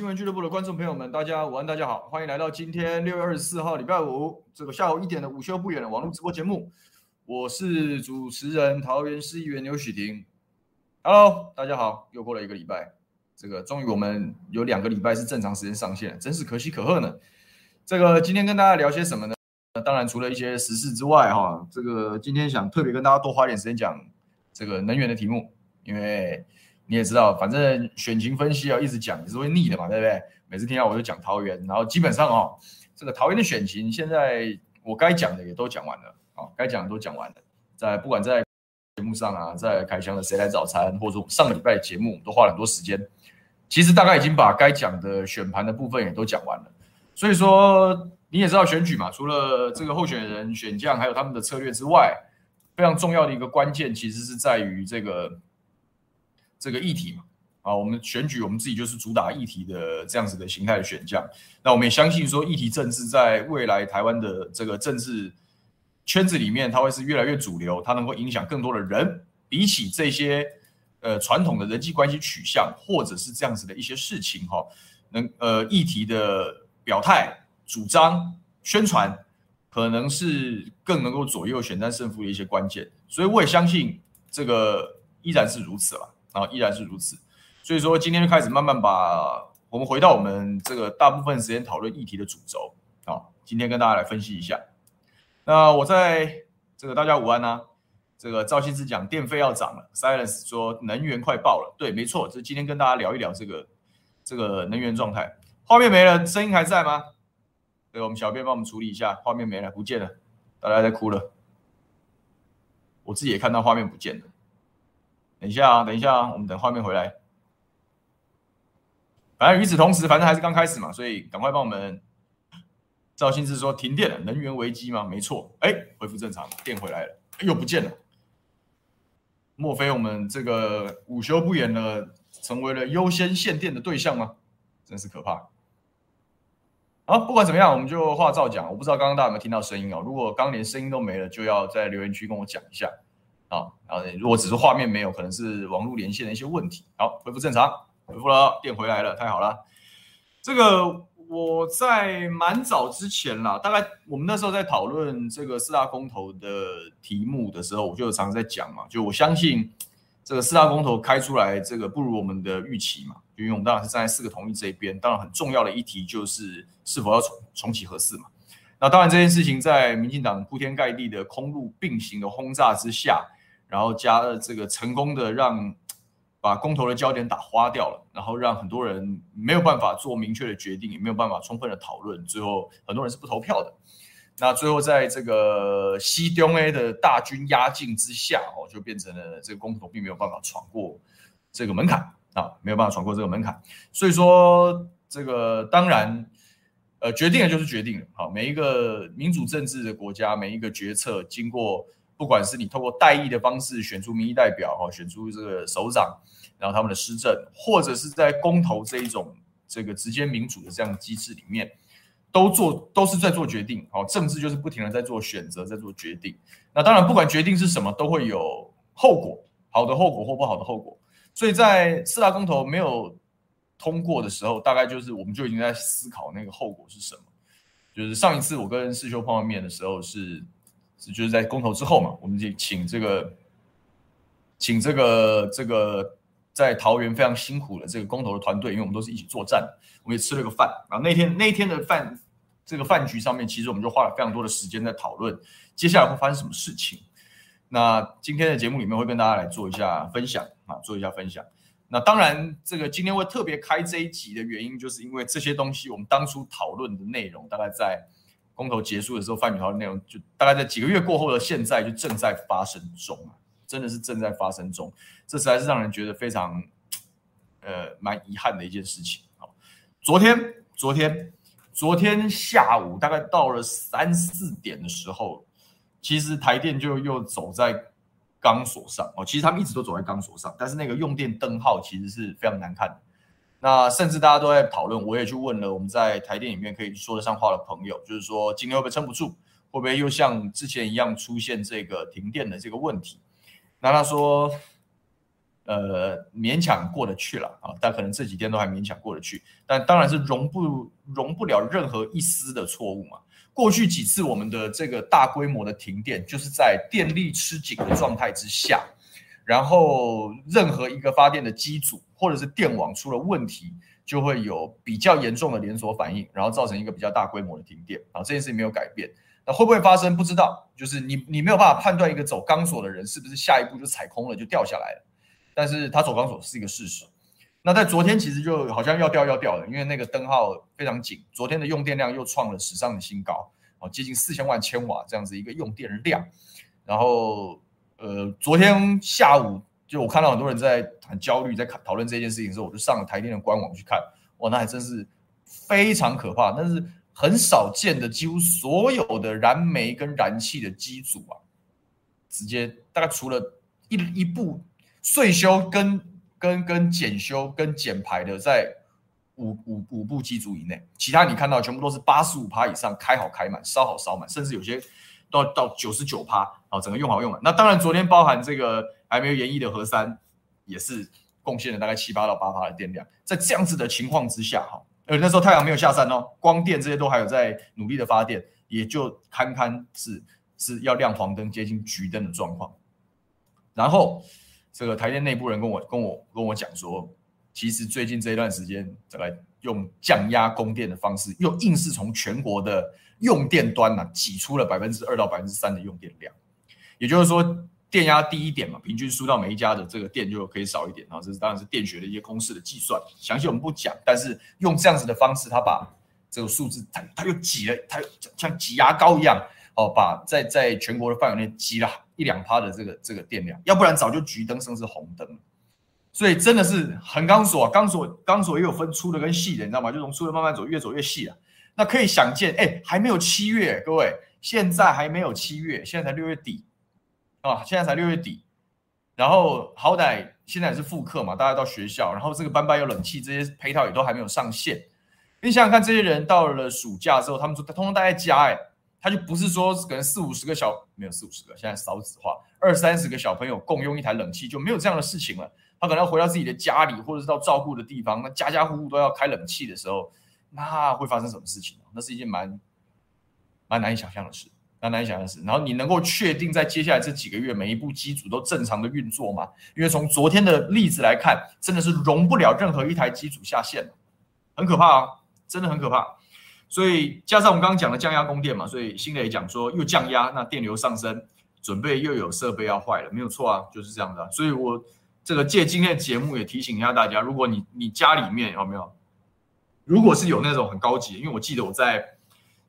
新闻俱乐部的观众朋友们，大家午安，大家好，欢迎来到今天六月二十四号礼拜五这个下午一点的午休不远的网络直播节目。我是主持人桃园市议员刘许廷。Hello，大家好，又过了一个礼拜，这个终于我们有两个礼拜是正常时间上线，真是可喜可贺呢。这个今天跟大家聊些什么呢？当然除了一些时事之外，哈，这个今天想特别跟大家多花点时间讲这个能源的题目，因为。你也知道，反正选情分析要一直讲也是会腻的嘛，对不对？每次听到我就讲桃园，然后基本上哦，这个桃园的选情现在我该讲的也都讲完了啊，该讲的都讲完了。在不管在节目上啊，在凯翔的谁来早餐，或者说上个礼拜节目，都花了很多时间。其实大概已经把该讲的选盘的部分也都讲完了。所以说你也知道选举嘛，除了这个候选人选将还有他们的策略之外，非常重要的一个关键其实是在于这个。这个议题嘛，啊，我们选举，我们自己就是主打议题的这样子的形态的选项。那我们也相信说，议题政治在未来台湾的这个政治圈子里面，它会是越来越主流，它能够影响更多的人。比起这些呃传统的人际关系取向，或者是这样子的一些事情，哈，能呃议题的表态、主张、宣传，可能是更能够左右选战胜负的一些关键。所以我也相信这个依然是如此了。啊，依然是如此，所以说今天就开始慢慢把我们回到我们这个大部分时间讨论议题的主轴啊，今天跟大家来分析一下。那我在这个大家午安啊，这个赵先生讲电费要涨了，Silence 说能源快爆了，对，没错，这今天跟大家聊一聊这个这个能源状态。画面没了，声音还在吗？对，我们小编帮我们处理一下，画面没了，不见了，大家在哭了，我自己也看到画面不见了。等一下啊，等一下啊，我们等画面回来。反正与此同时，反正还是刚开始嘛，所以赶快帮我们。赵新志说停电了，能源危机吗？没错，哎，恢复正常，电回来了，又不见了。莫非我们这个午休不远了，成为了优先限电的对象吗？真是可怕。好，不管怎么样，我们就话照讲。我不知道刚刚大家有没有听到声音哦。如果刚连声音都没了，就要在留言区跟我讲一下。好，然后如果只是画面没有，可能是网络连线的一些问题。好，恢复正常，恢复了，电回来了，太好了。这个我在蛮早之前啦，大概我们那时候在讨论这个四大公投的题目的时候，我就常常在讲嘛，就我相信这个四大公投开出来，这个不如我们的预期嘛，因为我们当然是站在四个同意这一边，当然很重要的一题就是是否要重重启核四嘛。那当然这件事情在民进党铺天盖地的空路并行的轰炸之下。然后加了这个成功的让把公投的焦点打花掉了，然后让很多人没有办法做明确的决定，也没有办法充分的讨论，最后很多人是不投票的。那最后在这个西东 A 的大军压境之下，哦，就变成了这个公投并没有办法闯过这个门槛啊，没有办法闯过这个门槛。所以说这个当然，呃，决定了就是决定了。好，每一个民主政治的国家，每一个决策经过。不管是你透过代议的方式选出民意代表哈，选出这个首长，然后他们的施政，或者是在公投这一种这个直接民主的这样的机制里面，都做都是在做决定。好，政治就是不停的在做选择，在做决定。那当然，不管决定是什么，都会有后果，好的后果或不好的后果。所以在四大公投没有通过的时候，大概就是我们就已经在思考那个后果是什么。就是上一次我跟世修碰面的时候是。就是在公投之后嘛，我们就请这个，请这个这个在桃园非常辛苦的这个公投的团队，因为我们都是一起作战，我们也吃了个饭。然后那天那天的饭这个饭局上面，其实我们就花了非常多的时间在讨论接下来会发生什么事情。那今天的节目里面会跟大家来做一下分享啊，做一下分享。那当然，这个今天会特别开这一集的原因，就是因为这些东西我们当初讨论的内容，大概在公投结束的时候，饭局讨论内容就大概在几个月过后的现在就正在发生中啊，真的是正在发生中，这实在是让人觉得非常呃蛮遗憾的一件事情。好，昨天昨天昨天下午大概到了三四点的时候，其实台电就又走在钢索上哦，其实他们一直都走在钢索上，但是那个用电灯号其实是非常难看的。那甚至大家都在讨论，我也去问了我们在台电里面可以说得上话的朋友，就是说今天会不会撑不住，会不会又像之前一样出现这个停电的这个问题？那他说，呃，勉强过得去了啊，但可能这几天都还勉强过得去，但当然是容不容不了任何一丝的错误嘛。过去几次我们的这个大规模的停电，就是在电力吃紧的状态之下。然后，任何一个发电的机组或者是电网出了问题，就会有比较严重的连锁反应，然后造成一个比较大规模的停电。啊，这件事情没有改变，那会不会发生？不知道。就是你你没有办法判断一个走钢索的人是不是下一步就踩空了就掉下来了。但是他走钢索是一个事实。那在昨天其实就好像要掉要掉了，因为那个灯号非常紧，昨天的用电量又创了史上的新高，哦，接近四千万千瓦这样子一个用电量，然后。呃，昨天下午就我看到很多人在很焦虑，在讨论这件事情的时候，我就上了台电的官网去看，哇，那还真是非常可怕。但是很少见的，几乎所有的燃煤跟燃气的机组啊，直接大概除了一一部岁修跟跟跟检修跟减排的，在五五五部机组以内，其他你看到全部都是八十五趴以上，开好开满，烧好烧满，甚至有些。到到九十九趴，好，整个用好用了。那当然，昨天包含这个还没有延役的核三，也是贡献了大概七八到八趴的电量。在这样子的情况之下，哈，呃，那时候太阳没有下山哦，光电这些都还有在努力的发电，也就堪堪是是要亮黄灯、接近橘灯的状况。然后，这个台电内部人跟我跟我跟我讲说，其实最近这一段时间，再来用降压供电的方式，又硬是从全国的。用电端呢、啊，挤出了百分之二到百分之三的用电量，也就是说电压低一点嘛，平均输到每一家的这个电就可以少一点。然后这是当然是电学的一些公式的计算，详细我们不讲。但是用这样子的方式，它把这个数字，它它又挤了，它像挤牙膏一样哦，把在在全国的范围内挤了一两趴的这个这个电量，要不然早就橘灯甚至红灯了。所以真的是横钢索，钢索钢索也有分粗的跟细的，你知道吗？就从粗的慢慢走，越走越细了。那可以想见，哎，还没有七月，各位，现在还没有七月，现在才六月底啊，现在才六月底，然后好歹现在也是复课嘛，大家到学校，然后这个班班有冷气，这些配套也都还没有上线。你想想看，这些人到了暑假之后，他们说他通通待在家，哎，他就不是说可能四五十个小，没有四五十个，现在少子化，二三十个小朋友共用一台冷气就没有这样的事情了。他可能回到自己的家里，或者是到照顾的地方，那家家户户都要开冷气的时候。那会发生什么事情？那是一件蛮蛮难以想象的事，蛮难以想象的事。然后你能够确定在接下来这几个月每一部机组都正常的运作吗？因为从昨天的例子来看，真的是容不了任何一台机组下线，很可怕啊，真的很可怕。所以加上我们刚刚讲的降压供电嘛，所以新磊讲说又降压，那电流上升，准备又有设备要坏了，没有错啊，就是这样的。所以我这个借今天的节目也提醒一下大家，如果你你家里面有没有？如果是有那种很高级，因为我记得我在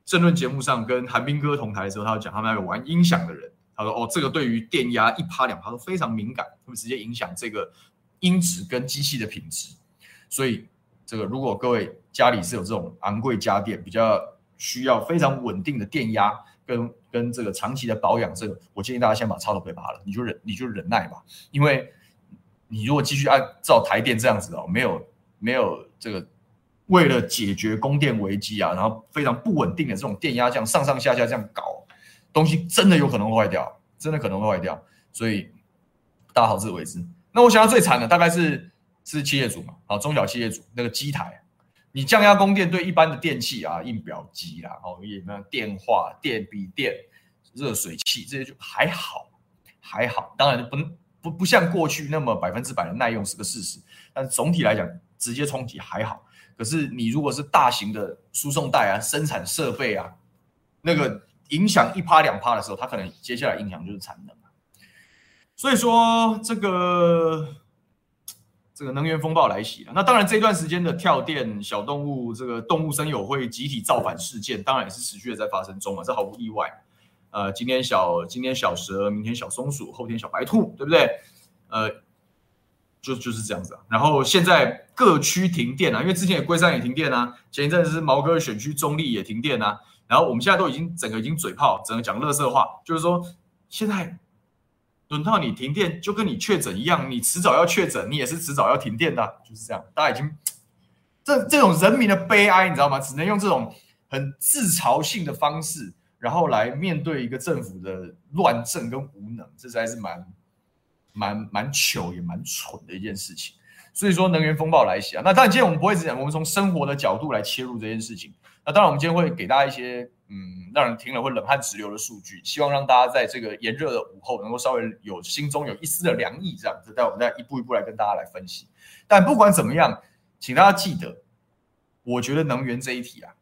政论节目上跟韩冰哥同台的时候，他有讲他们那个玩音响的人，他说：“哦，这个对于电压一趴两趴都非常敏感，会直接影响这个音质跟机器的品质。所以，这个如果各位家里是有这种昂贵家电，比较需要非常稳定的电压跟跟这个长期的保养，这个我建议大家先把插头给拔了，你就忍你就忍耐吧，因为你如果继续按照台电这样子哦，没有没有这个。”为了解决供电危机啊，然后非常不稳定的这种电压这样上上下下这样搞，东西真的有可能会坏掉，真的可能会坏掉，所以大家好自为之。那我想要最惨的大概是是企业主嘛，好，中小企业主那个机台，你降压供电对一般的电器啊，印表机啦，哦，也那电话、电笔电、热水器这些就还好，还好，当然就不能不不像过去那么百分之百的耐用是个事实，但总体来讲，直接冲击还好。可是你如果是大型的输送带啊、生产设备啊，那个影响一趴两趴的时候，它可能接下来影响就是产能。所以说这个这个能源风暴来袭了。那当然这段时间的跳电、小动物、这个动物生友会集体造反事件，当然也是持续的在发生中嘛，这毫无意外。呃，今天小今天小蛇，明天小松鼠，后天小白兔，对不对？呃。就就是这样子啊，然后现在各区停电啊，因为之前也龟山也停电啊，前一阵子是毛哥选区中立也停电啊，然后我们现在都已经整个已经嘴炮，整个讲乐色话，就是说现在轮到你停电，就跟你确诊一样，你迟早要确诊，你也是迟早要停电的，就是这样，大家已经这这种人民的悲哀，你知道吗？只能用这种很自嘲性的方式，然后来面对一个政府的乱政跟无能，这实在是蛮。蛮蛮糗也蛮蠢的一件事情，所以说能源风暴来袭啊。那当然，今天我们不会只讲，我们从生活的角度来切入这件事情。那当然，我们今天会给大家一些嗯，让人听了会冷汗直流的数据，希望让大家在这个炎热的午后能够稍微有心中有一丝的凉意，这样子，待我们再一步一步来跟大家来分析。但不管怎么样，请大家记得，我觉得能源这一题啊，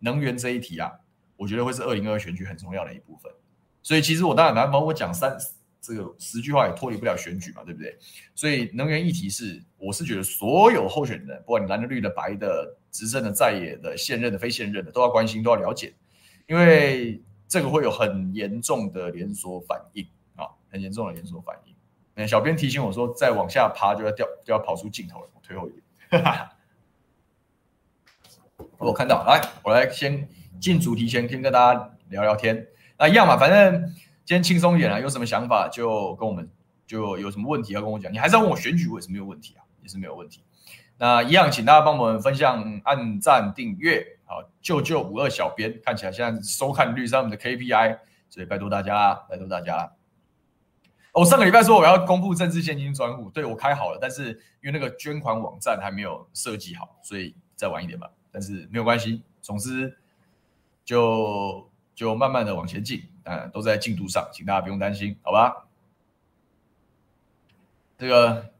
能源这一题啊，我觉得会是二零二二选举很重要的一部分。所以其实我当然难帮我讲三。这个十句话也脱离不了选举嘛，对不对？所以能源议题是，我是觉得所有候选人，不管你蓝的、绿的、白的、执政的、在野的、现任的、非现任的，都要关心，都要了解，因为这个会有很严重的连锁反应啊，很严重的连锁反应。那，小编提醒我说，再往下爬就要掉，就要跑出镜头了，我退后一点。我看到，来，我来先进主题前，先跟大家聊聊天。那一样嘛，反正。今天轻松一点啊，有什么想法就跟我们，就有什么问题要跟我讲。你还是要问我选举，我也是没有问题啊，也是没有问题。那一样，请大家帮我们分享、按赞、订阅。好，救救五二小编，看起来现在收看率上面的 KPI，所以拜托大家，拜托大家。我、上个礼拜说我要公布政治现金专户，对我开好了，但是因为那个捐款网站还没有设计好，所以再晚一点吧。但是没有关系，总之就就慢慢的往前进。嗯，都在进度上，请大家不用担心，好吧？这个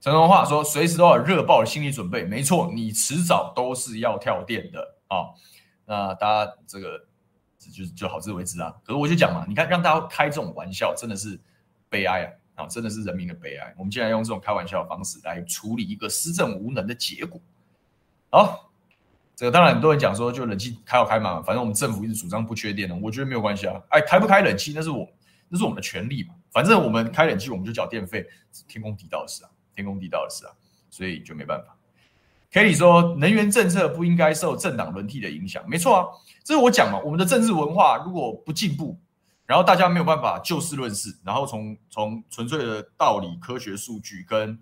陈荣话说，随时都有热爆的心理准备，没错，你迟早都是要跳电的啊、那大家这个就就好自为之啊。可是我就讲嘛，你看让大家开这种玩笑，真的是悲哀啊！啊，真的是人民的悲哀。我们竟然用这种开玩笑的方式来处理一个施政无能的结果，好。这个当然很多人讲说，就冷气开好开嘛，反正我们政府一直主张不缺电的，我觉得没有关系啊。哎，开不开冷气那是我那是我们的权利嘛，反正我们开冷气我们就缴电费，天公地道的事啊，天公地道的事啊，所以就没办法。Kelly 说，能源政策不应该受政党轮替的影响，没错啊，这是我讲嘛，我们的政治文化如果不进步，然后大家没有办法就事论事，然后从从纯粹的道理、科学数据跟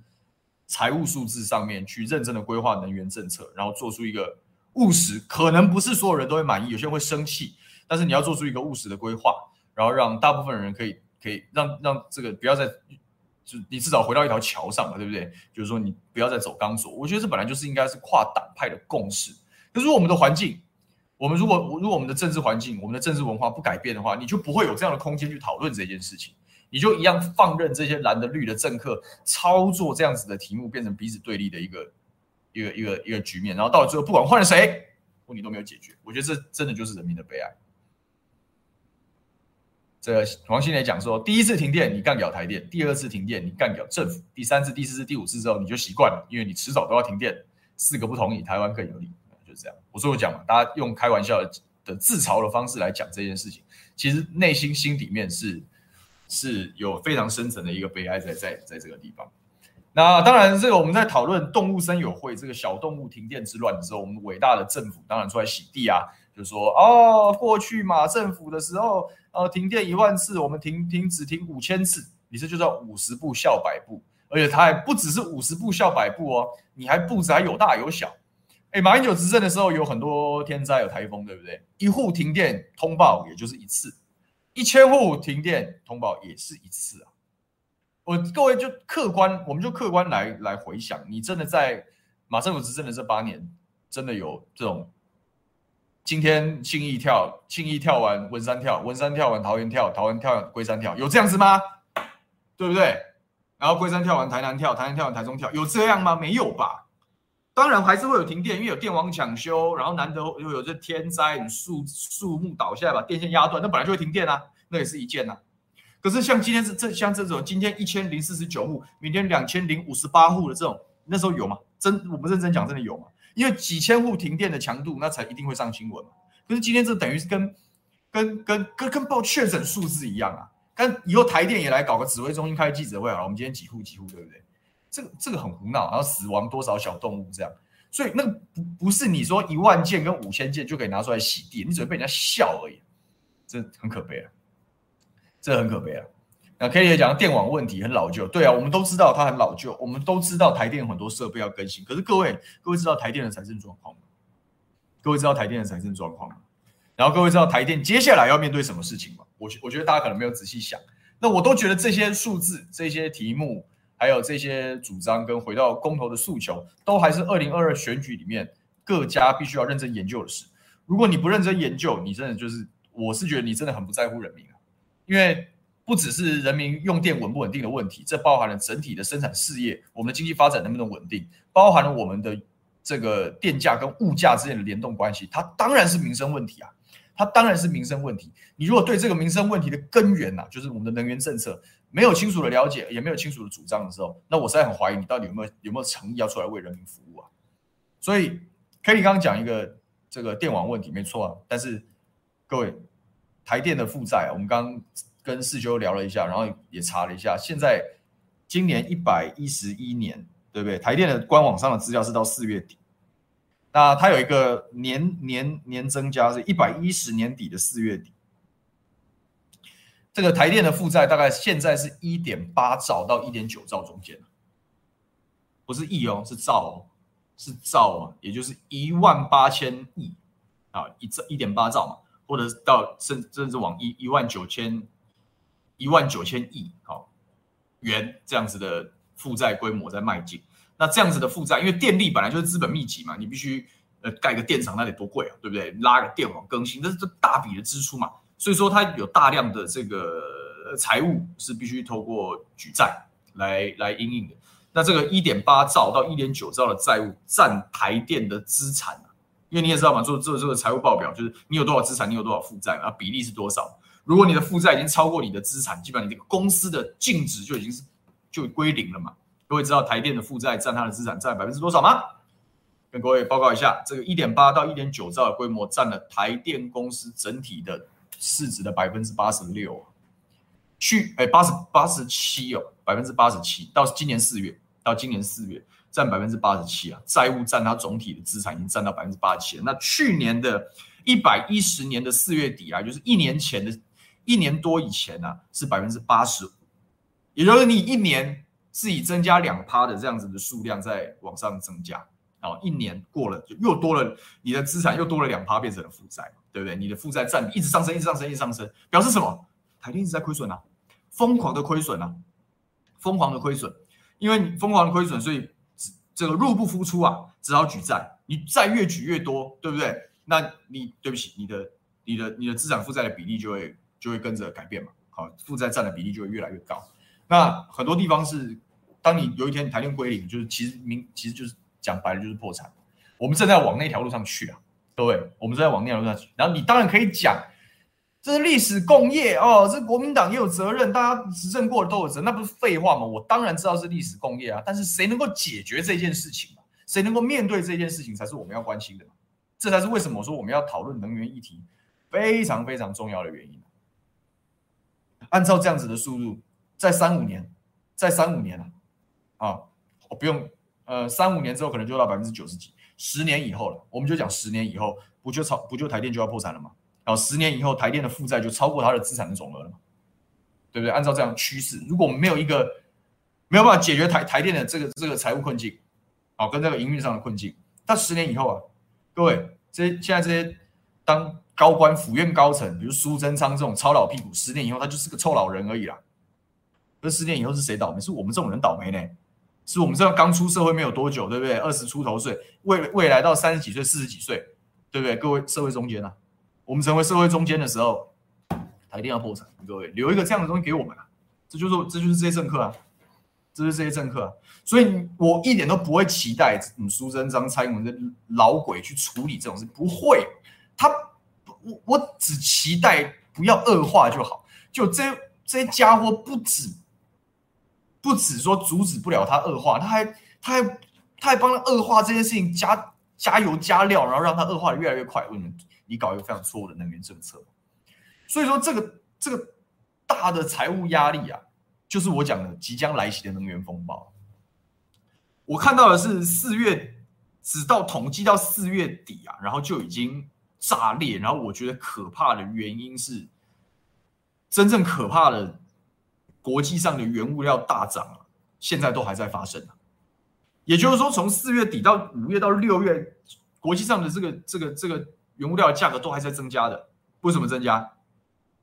财务数字上面去认真的规划能源政策，然后做出一个。务实可能不是所有人都会满意，有些人会生气，但是你要做出一个务实的规划，然后让大部分人可以可以让让这个不要再就你至少回到一条桥上了，对不对？就是说你不要再走钢索，我觉得这本来就是应该是跨党派的共识。可是我们的环境，我们如果如果我们的政治环境、我们的政治文化不改变的话，你就不会有这样的空间去讨论这件事情，你就一样放任这些蓝的绿的政客操作这样子的题目，变成彼此对立的一个。一个一个一个局面，然后到了最后，不管换了谁，问题都没有解决。我觉得这真的就是人民的悲哀。这个黄新磊讲说，第一次停电你干掉台电，第二次停电你干掉政府，第三次、第四次、第五次之后你就习惯了，因为你迟早都要停电。四个不同意，台湾更有利，就是这样。我说我讲嘛，大家用开玩笑的的自嘲的方式来讲这件事情，其实内心心里面是是有非常深层的一个悲哀在在在这个地方。那当然，这个我们在讨论动物森友会这个小动物停电之乱的时候，我们伟大的政府当然出来洗地啊，就说哦，过去马政府的时候，呃，停电一万次，我们停停止停五千次，你这就叫五十步笑百步，而且它还不只是五十步笑百步哦，你还步子还有大有小。哎，马英九执政的时候有很多天灾，有台风，对不对？一户停电通报也就是一次，一千户停电通报也是一次啊。我各位就客观，我们就客观来来回想，你真的在马政府执政的这八年，真的有这种今天信义跳，信义跳完文山跳，文山跳完桃园跳，桃园跳完龟山跳，有这样子吗？对不对？然后龟山跳完台南跳，台南跳完台中跳，有这样吗？没有吧？当然还是会有停电，因为有电网抢修，然后难得又有这天灾，树树木倒下来把电线压断，那本来就会停电啊，那也是一件呐、啊。可是像今天是这像这种，今天一千零四十九户，明天两千零五十八户的这种，那时候有吗？真我们认真讲，真的有吗？因为几千户停电的强度，那才一定会上新闻嘛。可是今天这等于是跟跟跟跟跟报确诊数字一样啊。但以后台电也来搞个指挥中心开记者会好了，我们今天几户几户，对不对？这个这个很胡闹，然后死亡多少小动物这样，所以那个不不是你说一万件跟五千件就可以拿出来洗地，你只会被人家笑而已，这很可悲啊，这很可悲啊。那 k e 也讲电网问题很老旧，对啊，我们都知道它很老旧，我们都知道台电很多设备要更新，可是各位各位知道台电的财政状况吗？各位知道台电的财政状况吗？然后各位知道台电接下来要面对什么事情吗？我我觉得大家可能没有仔细想，那我都觉得这些数字、这些题目。还有这些主张跟回到公投的诉求，都还是二零二二选举里面各家必须要认真研究的事。如果你不认真研究，你真的就是，我是觉得你真的很不在乎人民。因为不只是人民用电稳不稳定的问题，这包含了整体的生产事业，我们的经济发展能不能稳定，包含了我们的这个电价跟物价之间的联动关系，它当然是民生问题啊。它当然是民生问题。你如果对这个民生问题的根源呐、啊，就是我们的能源政策没有清楚的了解，也没有清楚的主张的时候，那我实在很怀疑你到底有没有有没有诚意要出来为人民服务啊？所以可以刚刚讲一个这个电网问题没错啊，但是各位台电的负债，我们刚跟世修聊了一下，然后也查了一下，现在今年一百一十一年，对不对？台电的官网上的资料是到四月底。那它有一个年年年增加是一百一十年底的四月底，这个台电的负债大概现在是一点八兆到一点九兆中间，不是亿哦，是兆哦，是兆哦，也就是一万八千亿。啊，一兆一点八兆嘛，或者是到甚甚至往一一万九千一万九千亿好元这样子的负债规模在迈进。那这样子的负债，因为电力本来就是资本密集嘛，你必须呃盖个电厂，那得多贵啊，对不对？拉个电网更新，这是这大笔的支出嘛，所以说它有大量的这个财务是必须透过举债来来应应的。那这个一点八兆到一点九兆的债务占台电的资产，因为你也知道嘛，做做这个财务报表就是你有多少资产，你有多少负债啊，比例是多少？如果你的负债已经超过你的资产，基本上你这个公司的净值就已经是就归零了嘛。各位知道台电的负债占它的资产占百分之多少吗？跟各位报告一下，这个一点八到一点九兆的规模占了台电公司整体的市值的百分之八十六，去哎八十八十七哦，百分之八十七到今年四月到今年四月占百分之八十七啊，债务占它总体的资产已经占到百分之八十七了。那去年的一百一十年的四月底啊，就是一年前的一年多以前啊，是百分之八十五，也就是你一年。是以增加两趴的这样子的数量在往上增加，然后一年过了就又多了，你的资产又多了两趴，变成了负债，对不对？你的负债占比一直上升，一直上升，一直上升，表示什么？台电一直在亏损啊，疯狂的亏损啊，疯狂的亏损，因为你疯狂的亏损，所以这个入不敷出啊，只好举债，你债越举越多，对不对？那你对不起，你的你的你的资产负债的比例就会就会跟着改变嘛，好，负债占的比例就会越来越高。那很多地方是。当你有一天台电归零，就是其实明其实就是讲白了就是破产。我们正在往那条路上去啊，各位，我们正在往那条路上去。然后你当然可以讲，这是历史共业哦，这国民党也有责任，大家执政过的都有责任，那不是废话吗？我当然知道是历史共业啊，但是谁能够解决这件事情？谁能够面对这件事情，才是我们要关心的。这才是为什么我说我们要讨论能源议题非常非常重要的原因。按照这样子的速度，在三五年，在三五年了。啊，我不用，呃，三五年之后可能就到百分之九十几，十年以后了，我们就讲十年以后，不就超不就台电就要破产了吗？然后十年以后，台电的负债就超过它的资产的总额了嘛，对不对？按照这样趋势，如果没有一个没有办法解决台台电的这个这个财务困境，啊，跟这个营运上的困境，但十年以后啊，各位，这些现在这些当高官、府院高层，比如苏贞昌这种超老屁股，十年以后他就是个臭老人而已啦。这十年以后是谁倒霉？是我们这种人倒霉呢？是我们这样刚出社会没有多久，对不对？二十出头岁，未未来到三十几岁、四十几岁，对不对？各位社会中间啊，我们成为社会中间的时候，他一定要破产。各位留一个这样的东西给我们啊，这就是这就是这些政客啊，这是这些政客啊。所以我一点都不会期待嗯苏贞昌、蔡英文的老鬼去处理这种事，不会。他我我只期待不要恶化就好。就这这些家伙不止不止说阻止不了他恶化，他还他还他还帮他恶化这件事情加加油加料，然后让他恶化的越来越快。为什么？你搞一个非常错误的能源政策。所以说这个这个大的财务压力啊，就是我讲的即将来袭的能源风暴。我看到的是四月，直到统计到四月底啊，然后就已经炸裂。然后我觉得可怕的原因是，真正可怕的国际上的原物料大涨啊，现在都还在发生啊。也就是说，从四月底到五月到六月，国际上的这个这个这个原物料的价格都还在增加的。为什么增加？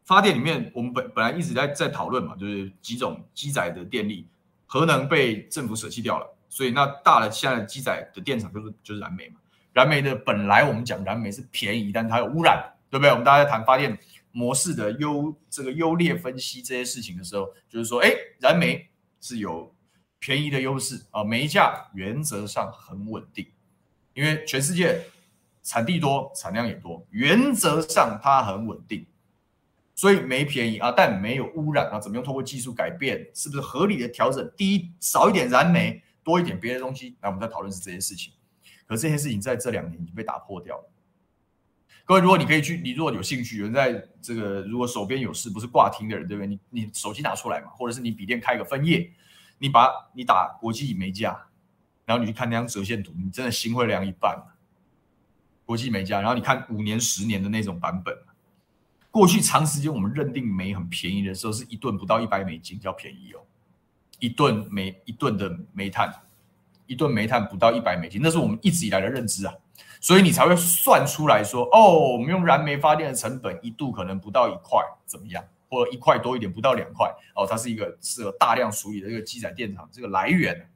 发电里面我们本本来一直在在讨论嘛，就是几种机载的电力，核能被政府舍弃掉了。所以那大的现在的机载的电厂就是就是燃煤嘛，燃煤的本来我们讲燃煤是便宜，但它有污染，对不对？我们大家在谈发电模式的优这个优劣分析这些事情的时候，就是说，哎，燃煤是有便宜的优势啊，煤价原则上很稳定，因为全世界产地多，产量也多，原则上它很稳定，所以煤便宜啊，但没有污染啊，怎么样通过技术改变，是不是合理的调整？第一，少一点燃煤。多一点别的东西，那我们在讨论是这些事情，可是这些事情在这两年已经被打破掉了。各位，如果你可以去，你如果有兴趣，有人在这个如果手边有事，不是挂听的人，对不对？你你手机拿出来嘛，或者是你笔电开个分页，你把你打国际煤价，然后你去看那张折线图，你真的心会凉一半。国际煤价，然后你看五年、十年的那种版本，过去长时间我们认定煤很便宜的时候，是一吨不到一百美金叫便宜哦。一吨煤一吨的煤炭，一吨煤炭不到一百美金，那是我们一直以来的认知啊，所以你才会算出来说，哦，我们用燃煤发电的成本一度可能不到一块，怎么样？或一块多一点，不到两块，哦，它是一个适合大量处理的一个机载电厂这个来源。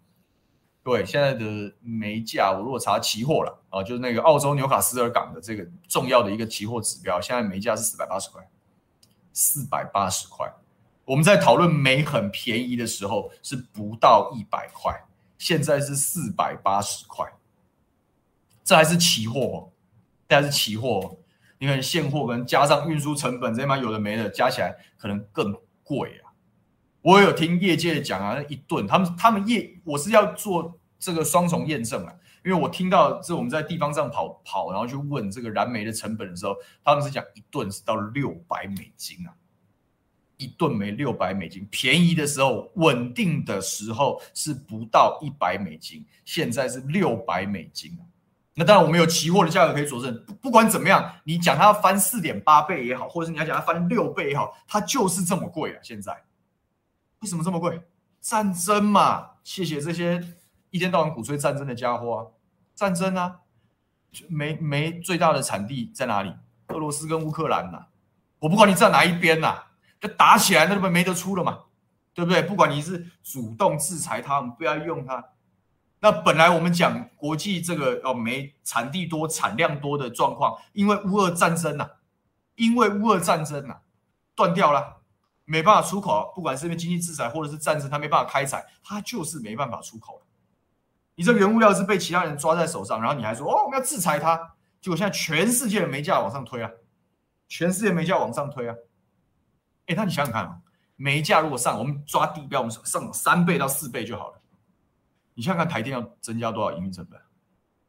对，现在的煤价，我如果查期货了啊，就是那个澳洲纽卡斯尔港的这个重要的一个期货指标，现在煤价是四百八十块，四百八十块。我们在讨论煤很便宜的时候是不到一百块，现在是四百八十块，这还是期货，这还是期货。你看现货跟加上运输成本这些嘛，有的没的加起来可能更贵啊。我有听业界讲啊，那一吨他们他们业我是要做这个双重验证啊，因为我听到这我们在地方上跑跑，然后去问这个燃煤的成本的时候，他们是讲一顿是到六百美金啊。一吨煤六百美金，便宜的时候，稳定的时候是不到一百美金，现在是六百美金啊。那当然，我们有期货的价格可以佐证。不管怎么样，你讲它要翻四点八倍也好，或者是你要讲它翻六倍也好，它就是这么贵啊！现在为什么这么贵？战争嘛！谢谢这些一天到晚鼓吹战争的家伙啊！战争啊！煤煤最大的产地在哪里？俄罗斯跟乌克兰呐、我不管你站哪一边呐、啊！就打起来，那不没得出了嘛，对不对？不管你是主动制裁他们，不要用它。那本来我们讲国际这个哦，煤产地多、产量多的状况，因为乌俄战争呐、因为乌俄战争呐、断掉了，没办法出口。不管是因为经济制裁或者是战争，它没办法开采，它就是没办法出口。你这原物料是被其他人抓在手上，然后你还说哦，我们要制裁它，结果现在全世界的煤价往上推啊，全世界煤价往上推啊。哎，那你想想看啊，煤价如果上，我们抓地标，我们上三倍到四倍就好了。你想想看，台电要增加多少营运成本？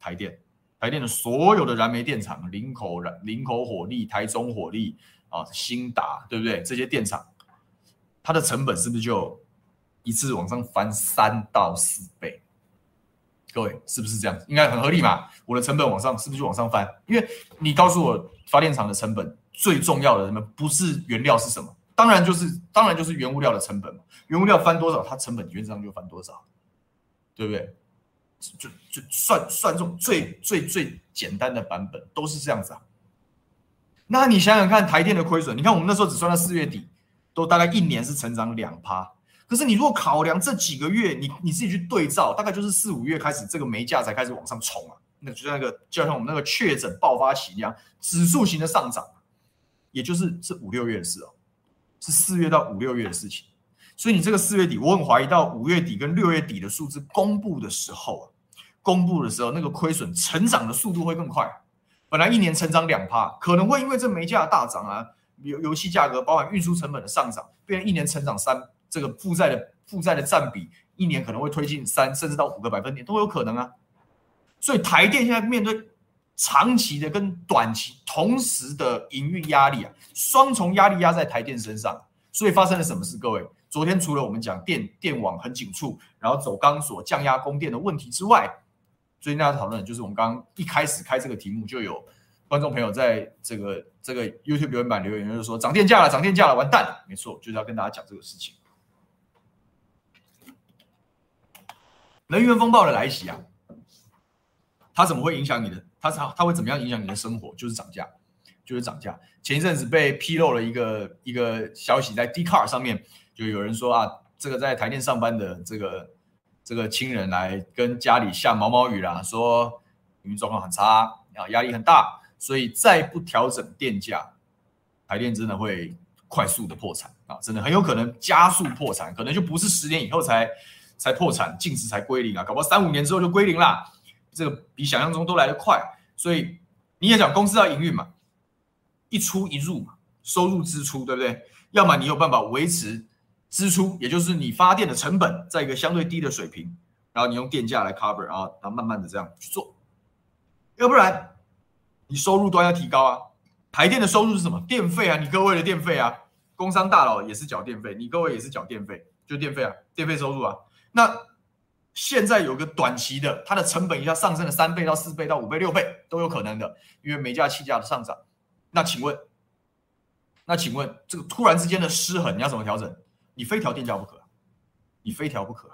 台电，台电的所有的燃煤电厂，林口燃、林口火力、台中火力啊，兴达，对不对？这些电厂，它的成本是不是就一次往上翻三到四倍？各位是不是这样子？应该很合理嘛？我的成本往上，是不是就往上翻？因为你告诉我，发电厂的成本最重要的什么？不是原料是什么？当然就是，当然就是原物料的成本嘛。原物料翻多少，它成本原则上就翻多少，对不对？就就算算这种最最最简单的版本都是这样子啊。那你想想看，台电的亏损，你看我们那时候只算到四月底，都大概一年是成长两趴。可是你如果考量这几个月，你你自己去对照，大概就是四五月开始，这个煤价才开始往上冲啊。那就像那个，就像我们那个确诊爆发期一样，指数型的上涨，也就是是五六月的事哦。是四月到五六月的事情，所以你这个四月底，我很怀疑到五月底跟六月底的数字公布的时候啊，公布的时候那个亏损成长的速度会更快。本来一年成长两趴，可能会因为这煤价大涨啊，油油气价格包含运输成本的上涨，变成一年成长三，这个负债的负债的占比一年可能会推进三甚至到五个百分点都有可能啊。所以台电现在面对长期的跟短期同时的营运压力啊，双重压力压在台电身上。所以发生了什么事？各位，昨天除了我们讲电电网很紧促，然后走钢索降压供电的问题之外，最近大家讨论就是我们刚刚一开始开这个题目，就有观众朋友在这个这个 YouTube 留言板留言，就是说涨电价了，涨电价了，完蛋了！没错，就是要跟大家讲这个事情。能源风暴的来袭啊，它怎么会影响你的？它它它会怎么样影响你的生活？就是涨价，就是涨价。前一阵子被披露了一个一个消息，在 d c a r 上面就有人说啊，这个在台电上班的这个。这个亲人来跟家里下毛毛雨啦，说营运状况很差啊，压力很大，所以再不调整电价，台电真的会快速的破产啊，真的很有可能加速破产，可能就不是十年以后才才破产，净值才归零啊，搞不好三五年之后就归零啦，这个比想象中都来得快，所以你也讲公司要营运嘛，一出一入嘛，收入支出对不对？要么你有办法维持。支出，也就是你发电的成本在一个相对低的水平，然后你用电价来 cover，然后然后慢慢的这样去做，要不然你收入端要提高啊。台电的收入是什么？电费啊，你各位的电费啊，工商大佬也是缴电费，你各位也是缴电费，就电费啊，电费收入啊。那现在有个短期的，它的成本一下上升了三倍到四倍到五倍六倍都有可能的，因为煤价气价的上涨。那请问，那请问这个突然之间的失衡，你要怎么调整？你非调电价不可，你非调不可，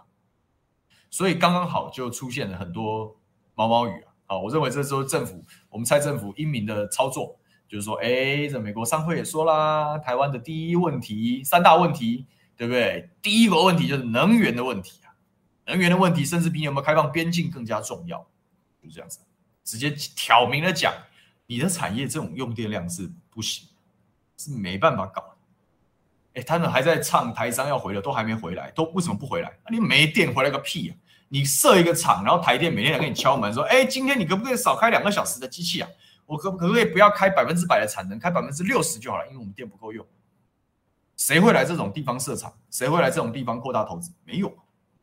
所以刚刚好就出现了很多毛毛雨啊！好，我认为这时候政府，我们蔡政府英明的操作，就是说，哎，这美国商会也说啦，台湾的第一问题，三大问题，对不对？第一个问题就是能源的问题，能源的问题甚至比你有没有开放边境更加重要，就是这样子，直接挑明了讲，你的产业这种用电量是不行，是没办法搞。哎，他们还在唱台商要回来，都还没回来，都为什么不回来？啊、你没电回来个屁啊！你设一个厂，然后台电每天来给你敲门说：“哎，今天你可不可以少开两个小时的机器啊？我可可不可以不要开百分之百的产能，开百分之六十就好了？因为我们电不够用。”谁会来这种地方设厂？谁会来这种地方扩大投资？没有，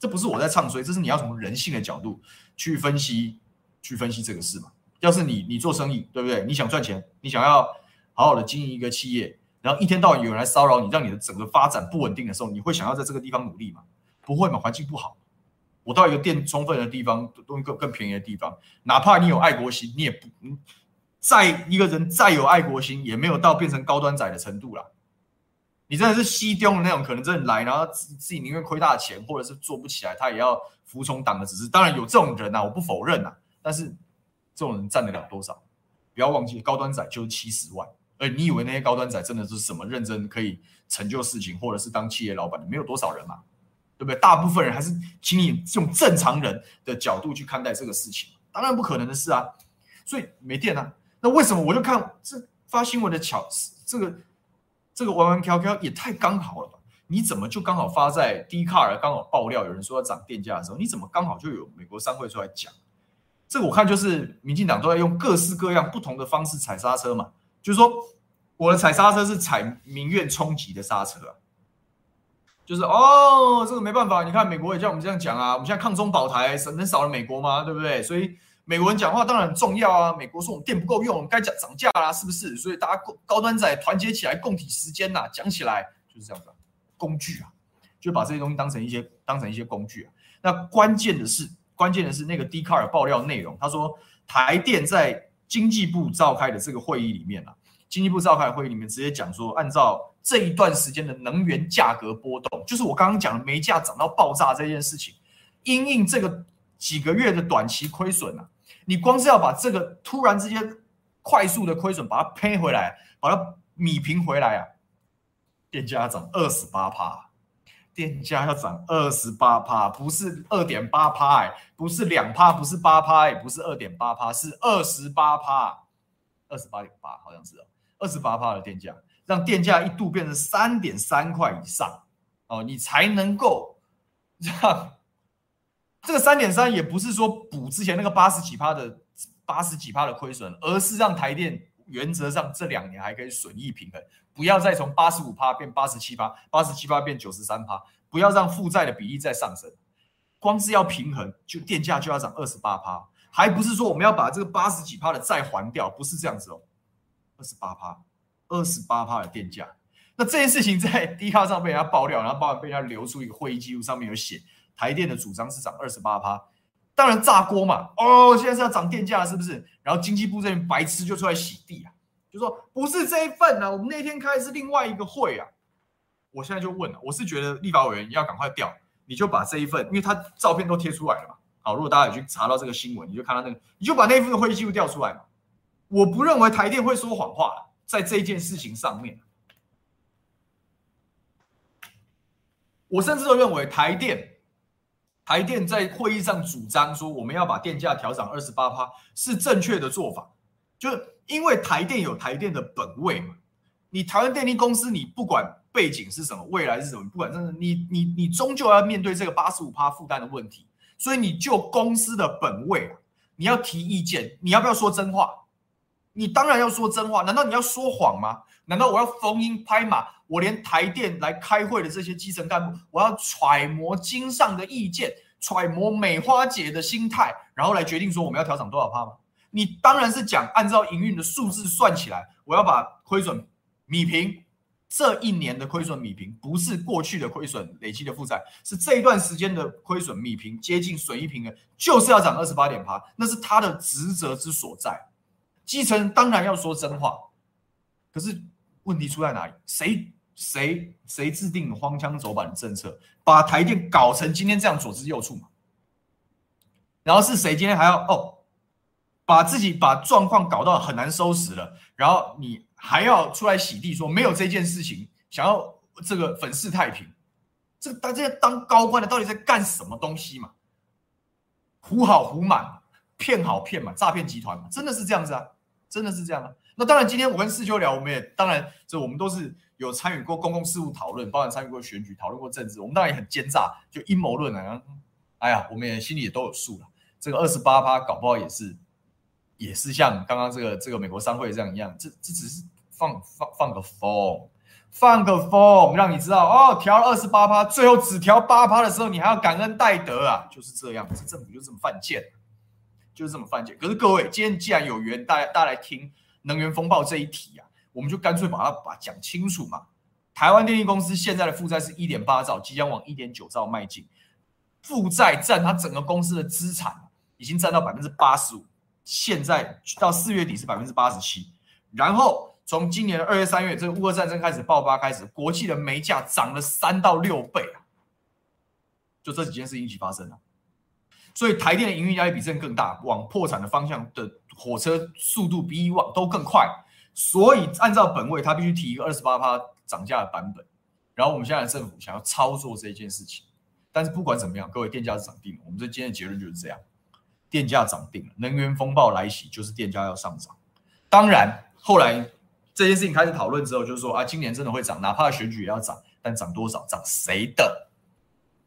这不是我在唱衰，这是你要从人性的角度去分析，去分析这个事嘛。要是你你做生意，对不对？你想赚钱，你想要好好的经营一个企业。然后一天到晚有人来骚扰你，让你的整个发展不稳定的时候，你会想要在这个地方努力吗？不会嘛，环境不好。我到一个电充分的地方，东西更更便宜的地方，哪怕你有爱国心，你也不，再一个人再有爱国心，也没有到变成高端仔的程度啦。你真的是西丢的那种，可能真的来，然后自自己宁愿亏大钱，或者是做不起来，他也要服从党的指示。当然有这种人呐、我不否认呐、但是这种人占得了多少？不要忘记，高端仔就是七十万。而你以为那些高端仔真的是什么认真可以成就事情，或者是当企业老板的，没有多少人嘛，对不对？大部分人还是请你用正常人的角度去看待这个事情，当然不可能的事啊。所以没电啊，那为什么我就看这发新闻的巧，这个这个弯弯翘翘也太刚好了吧？你怎么就刚好发在 Dcard 刚好爆料有人说要涨电价的时候，你怎么刚好就有美国商会出来讲？这个我看就是民进党都在用各式各样不同的方式踩刹车嘛。就是说，我的踩刹车是踩民怨冲击的刹车。就是哦，这个没办法，你看美国也叫我们这样讲啊。我们现在抗中保台，能少了美国吗？对不对？所以美国人讲话当然很重要啊。美国说我们电不够用，该讲涨价啦，是不是？所以大家高高端仔团结起来，共体时间呐，讲起来就是这样子。工具啊，就把这些东西当成一些当成一些工具啊。那关键的是，关键的是那个 Dcard 爆料内容，他说台电在。经济部召开的这个会议里面啊，经济部召开的会议里面直接讲说，按照这一段时间的能源价格波动，就是我刚刚讲的煤价涨到爆炸这件事情，因应这个几个月的短期亏损啊，你光是要把这个突然之间快速的亏损把它赔回来，把它米平回来啊，电价涨二十八趴。电价要涨二十八趴，不是二点八趴，不是两趴，不是八趴，哎，不是二点八趴，是二十八趴，二十八点八，好像是哦，二十八趴的电价，让电价一度变成三点三块以上，哦，你才能够让这个三点三也不是说补之前那个八十几趴的八十几趴的亏损，而是让台电原则上这两年还可以损益平衡，不要再从八十五趴变八十七趴，八十七趴变九十三趴，不要让负债的比例再上升。光是要平衡，就电价就要涨二十八趴，还不是说我们要把这个八十几趴的债还掉，不是这样子哦，二十八趴，二十八趴的电价。那这件事情在 D 卡上被人家爆料，然后爆完被人家流出一个会议记录，上面有写台电的主张是涨二十八趴，当然炸锅嘛，哦，现在是要涨电价是不是？然后经济部这边白痴就出来洗地啊，就说不是这一份啊，我们那天开的是另外一个会啊。我现在就问了，我是觉得立法委员要赶快调。你就把这一份，因为他照片都贴出来了嘛。好，如果大家有去查到这个新闻，你就看到那个，你就把那一份会议记录调出来嘛。我不认为台电会说谎话，在这件事情上面，我甚至都认为台电，台电在会议上主张说我们要把电价调涨二十八趴是正确的做法，就是因为台电有台电的本位嘛。你台湾电力公司，你不管。背景是什么？未来是什么？不管真的，你你你终究要面对这个八十五趴负担的问题，所以你就公司的本位啊，你要提意见，你要不要说真话？你当然要说真话，难道你要说谎吗？难道我要逢迎拍马？我连台电来开会的这些基层干部，我要揣摩经上的意见，揣摩美花姐的心态，然后来决定说我们要调涨多少趴吗？你当然是讲按照营运的数字算起来，我要把亏损米平。这一年的亏损米平，不是过去的亏损累积的负债，是这一段时间的亏损米平，接近损益平衡，就是要涨二十八点趴，那是他的职责之所在。基层当然要说真话，可是问题出在哪里？谁谁谁制定了荒腔走板的政策，把台电搞成今天这样左支右绌嘛？然后是谁今天还要哦，把自己把状况搞到很难收拾了，然后你。还要出来洗地说没有这件事情，想要这个粉饰太平，这个大家当高官的到底在干什么东西嘛？糊好糊满，骗好骗满，诈骗集团嘛，真的是这样子啊，真的是这样啊。那当然，今天我跟世秋聊，我们也当然这我们都是有参与过公共事务讨论，包含参与过选举，讨论过政治，我们当然也很奸诈，就阴谋论啊。哎呀，我们也心里也都有数了。这个二十八趴搞不好也是，也是像刚刚这个这个美国商会这样一样，这这只是。放放放个风，放个风，让你知道哦，调二十八趴，最后只调八趴的时候，你还要感恩戴德啊，就是这样，这政府就这么犯贱，就是这么犯贱。可是各位，今天既然有缘，大家大家来听能源风暴这一题啊，我们就干脆把它把它讲清楚嘛。台湾电力公司现在的负债是一点八兆，即将往一点九兆迈进，负债占它整个公司的资产已经占到百分之八十五，现在到四月底是百分之八十七，然后。从今年的二月、三月，这个乌俄战争开始爆发开始，国际的煤价涨了三到六倍啊！就这几件事一起发生了，所以台电的营运压力比这更大，往破产的方向的火车速度比以往都更快。所以按照本位，他必须提一个二十八趴涨价的版本。然后我们现在政府想要操作这件事情，但是不管怎么样，各位电价是涨定了。我们这今天的结论就是这样：电价涨定了，能源风暴来袭，就是电价要上涨。当然后来。这件事情开始讨论之后，就是说啊，今年真的会涨，哪怕选举也要涨，但涨多少，涨谁的，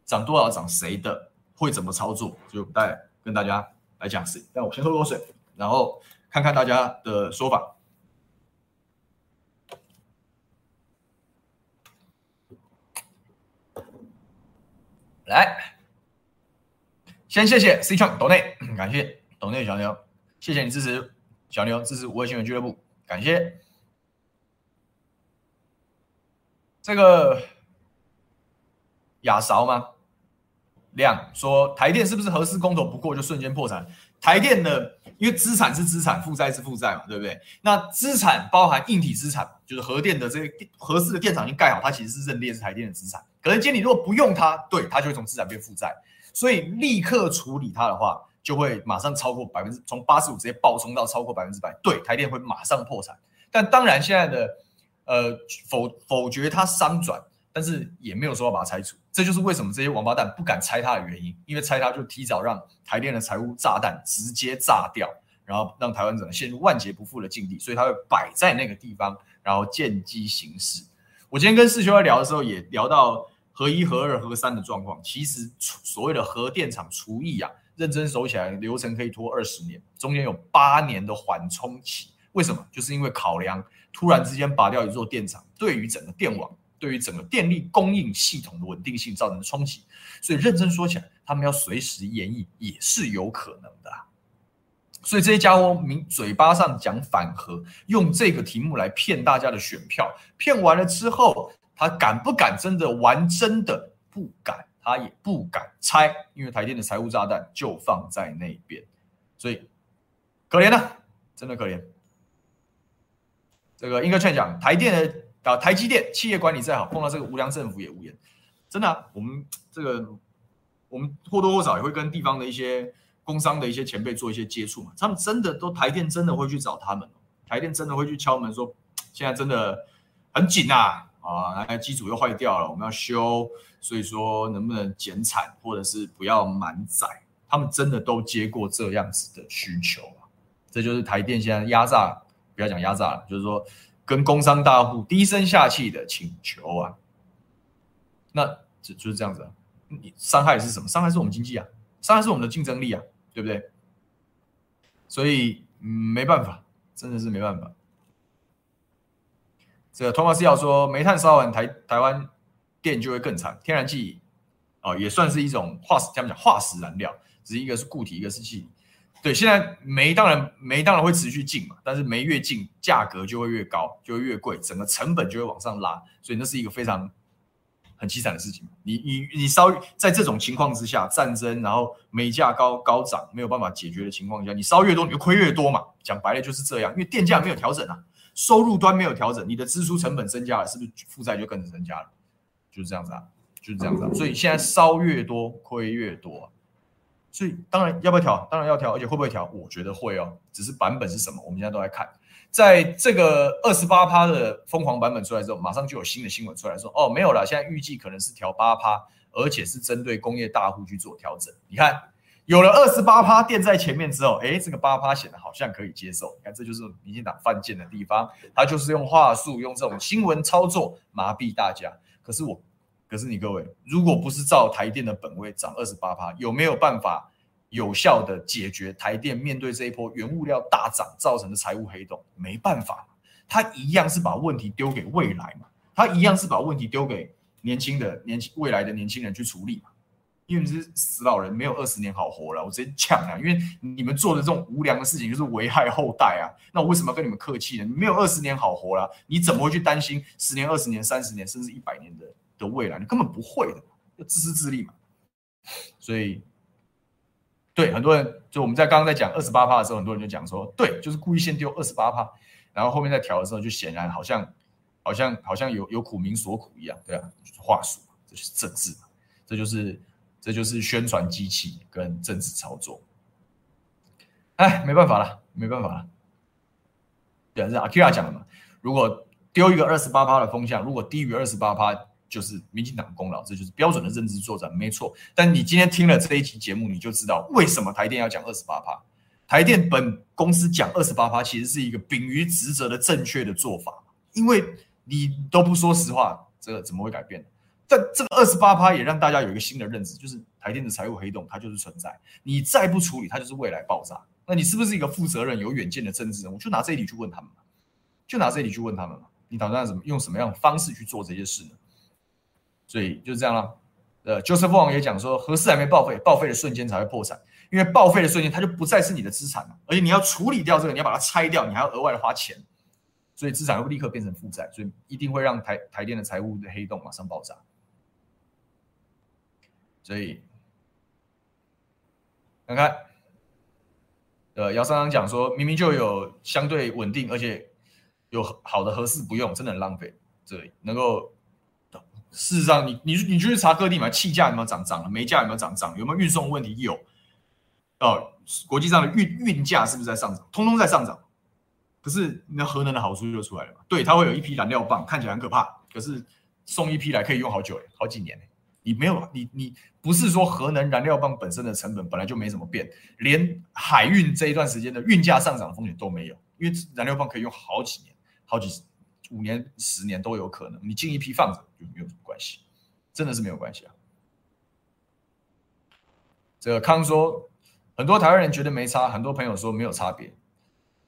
涨多少，涨谁的，会怎么操作，就带跟大家来讲事。但我先喝口水，然后看看大家的说法。来，先谢谢 C 创董内，感谢董内小牛，谢谢你支持小牛，支持五二新闻俱乐部，感谢。这个亚韶吗？亮说台电是不是核四公投不过就瞬间破产？台电的因为资产是资产，负债是负债嘛，对不对？那资产包含硬体资产，就是核电的这个核四的电厂已经盖好，它其实是认列是台电的资产。可是今天你如果不用它，对，它就会从资产变负债。所以立刻处理它的话，就会马上超过百分之，从八十五直接暴冲到超过百分之百。对，台电会马上破产。但当然现在的。呃，否否决它商转，但是也没有说要把它拆除，这就是为什么这些王八蛋不敢拆它的原因，因为拆它就提早让台电的财务炸弹直接炸掉，然后让台湾整个陷入万劫不复的境地，所以他会摆在那个地方，然后见机行事。我今天跟世修在聊的时候，也聊到核一、核二、核三的状况，其实所谓的核电厂除役啊，认真守起来流程可以拖二十年，中间有八年的缓冲期。为什么？就是因为考量突然之间拔掉一座电厂，对于整个电网、对于整个电力供应系统的稳定性造成的冲击，所以认真说起来，他们要随时延役也是有可能的。所以这些家伙明嘴巴上讲反核，用这个题目来骗大家的选票，骗完了之后，他敢不敢真的玩真的？不敢，他也不敢拆，因为台电的财务炸弹就放在那边，所以可怜啊，真的可怜。这个应该劝讲，台电的啊，台积电企业管理再好，碰到这个无良政府也无言。真的，我们这个我们或多或少也会跟地方的一些。工商的一些前辈做一些接触嘛，他们真的都台电真的会去找他们，台电真的会去敲门说，现在真的很紧啊，啊，那机组又坏掉了，我们要修，所以说能不能减产或者是不要满载，他们真的都接过这样子的需求啊，这就是台电现在压榨，不要讲压榨了，就是说跟工商大户低声下气的请求啊，那就就是这样子啊，你伤害是什么？伤害是我们经济啊，伤害是我们的竞争力啊。对不对？所以、嗯、没办法，真的是没办法。这个托马斯要说，煤炭烧完台台湾电就会更惨。天然气哦，也算是一种化石，他们讲化石燃料，只是一个是固体，一个是气体。对，现在煤当然煤当然会持续进嘛，但是煤越进，价格就会越高，就会越贵，整个成本就会往上拉，所以那是一个非常。很凄惨的事情，你你你烧在这种情况之下，战争，然后煤价高高涨，没有办法解决的情况下，你烧越多，你就亏越多嘛。讲白了就是这样，因为电价没有调整啊，收入端没有调整，你的支出成本增加了，是不是负债就跟着增加了？就是这样子啊，就是这样子啊。所以现在烧越多，亏越多。所以当然要不要调？当然要调，而且会不会调？我觉得会哦，只是版本是什么，我们现在都在看。在这个二十八趴的疯狂版本出来之后，马上就有新的新闻出来说，哦，没有了，现在预计可能是调八趴，而且是针对工业大户去做调整。你看，有了二十八趴垫在前面之后，诶，这个八趴显得好像可以接受。你看，这就是民进党犯贱的地方，他就是用话术，用这种新闻操作麻痹大家。可是我，可是你各位，如果不是照台电的本位涨二十八趴，有没有办法？有效的解决台电面对这一波原物料大涨造成的财务黑洞，没办法，他一样是把问题丢给未来嘛，他一样是把问题丢给年轻的年轻未来的年轻人去处理嘛，因为你是死老人，没有二十年好活了，我直接呛啊！因为你们做的这种无良的事情就是危害后代啊，那我为什么要跟你们客气呢？你没有二十年好活了，你怎么会去担心十年、二十年、三十年甚至一百年的的未来？你根本不会的，要自私自利嘛，所以。对，很多人就我们在刚刚在讲二十八趴的时候，很多人就讲说，对，就是故意先丢二十八趴，然后后面再调的时候，就显然好像好像好像有有苦民所苦一样，对啊，就是话术，这就是政治嘛，这就是这就是宣传机器跟政治操作。哎，没办法了，没办法了。对啊，是阿 Kira 讲的嘛，如果丢一个二十八趴的风向，如果低于二十八趴。就是民进党功劳，这就是标准的认知作战，没错。但你今天听了这一期节目，你就知道为什么台电要讲二十八趴。台电本公司讲二十八趴，其实是一个秉于职责的正确的做法，因为你都不说实话，这个怎么会改变？但这个二十八趴也让大家有一个新的认知，就是台电的财务黑洞它就是存在，你再不处理，它就是未来爆炸。那你是不是一个负责任、有远见的政治人物？就拿这一题去问他们嘛，就拿这一题去问他们嘛。你打算怎么用什么样的方式去做这些事呢？所以就是这样了。呃，Joseph 王也讲说，合适还没报废，报废的瞬间才会破产，因为报废的瞬间它就不再是你的资产了，而且你要处理掉这个，你要把它拆掉，你还要额外的花钱，所以资产会立刻变成负债，所以一定会让台台电的财务的黑洞马上爆炸。所以，看看，呃，姚三刚讲说，明明就有相对稳定，而且有好的合适不用，真的很浪费，这能够。事实上你，你你就去查各地嘛，气价有没有涨涨了？煤价有没有涨涨？有没有运送问题？有。哦，国际上的运运价是不是在上涨？通通在上涨。可是那核能的好处就出来了嘛？对，它会有一批燃料棒，看起来很可怕，可是送一批来可以用好久，好几年。你没有，你你不是说核能燃料棒本身的成本本来就没怎么变，连海运这一段时间的运价上涨的风险都没有，因为燃料棒可以用好几年，好几十。五年、十年都有可能，你进一批放着就没有什么关系。真的是没有关系啊。这个康说，很多台湾人觉得没差，很多朋友说没有差别，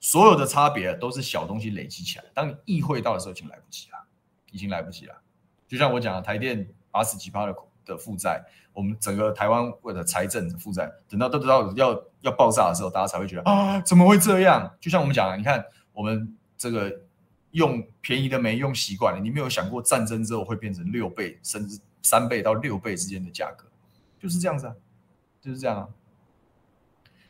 所有的差别都是小东西累积起来，当你意会到的时候，已经来不及了，已经来不及了。就像我讲的，台电八十几趴的的负债，我们整个台湾为了财政的负债，等到都知道要要爆炸的时候，大家才会觉得啊，怎么会这样？就像我们讲的，你看我们这个用便宜的煤用习惯了，你没有想过战争之后会变成六倍甚至三倍到六倍之间的价格，就是这样子啊，就是这样啊。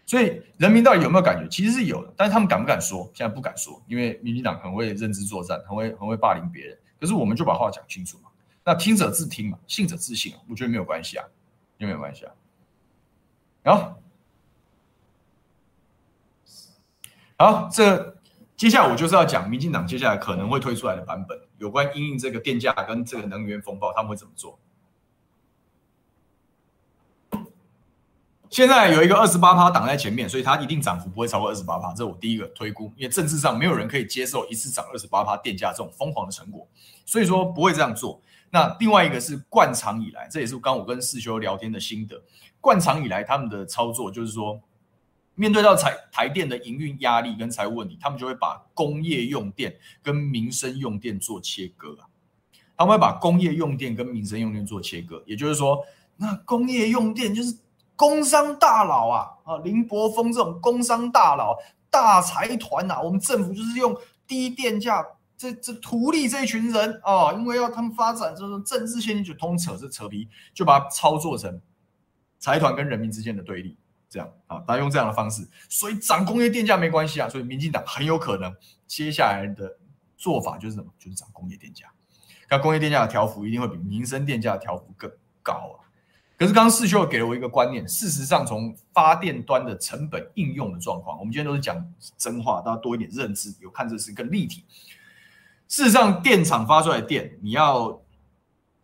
所以人民到底有没有感觉？其实是有的，但是他们敢不敢说？现在不敢说，因为民进党很会认知作战，很会很会霸凌别人。可是我们就把话讲清楚嘛。那听者自听嘛，信者自信，我觉得没有关系啊，有没有关系啊？好，好，这接下来我就是要讲民进党接下来可能会推出来的版本，有关因应这个电价跟这个能源风暴，他们会怎么做？现在有一个二十八趴挡在前面，所以它一定涨幅不会超过二十八趴，这是我第一个推估，因为政治上没有人可以接受一次涨二十八趴电价这种疯狂的成果，所以说不会这样做。那另外一个是惯常以来，这也是刚我跟世修聊天的心得。惯常以来，他们的操作就是说，面对到台台电的营运压力跟财务问题，他们就会把工业用电跟民生用电做切割啊。他们会把工业用电跟民生用电做切割，也就是说，那工业用电就是工商大佬啊啊，林柏峰这种工商大佬、大财团啊，我们政府就是用低电价。这这图利这一群人啊，因为要他们发展这种政治现金，就通扯这扯皮，就把它操作成财团跟人民之间的对立，这样啊，大家用这样的方式，所以涨工业电价没关系啊，所以民进党很有可能接下来的做法就是什么？就是涨工业电价，那工业电价的调幅一定会比民生电价的调幅更高啊。可是刚刚世修给了我一个观念，事实上从发电端的成本应用的状况，我们今天都是讲真话，大家多一点认知，有看这是更立体。事实上，电厂发出来的电，你要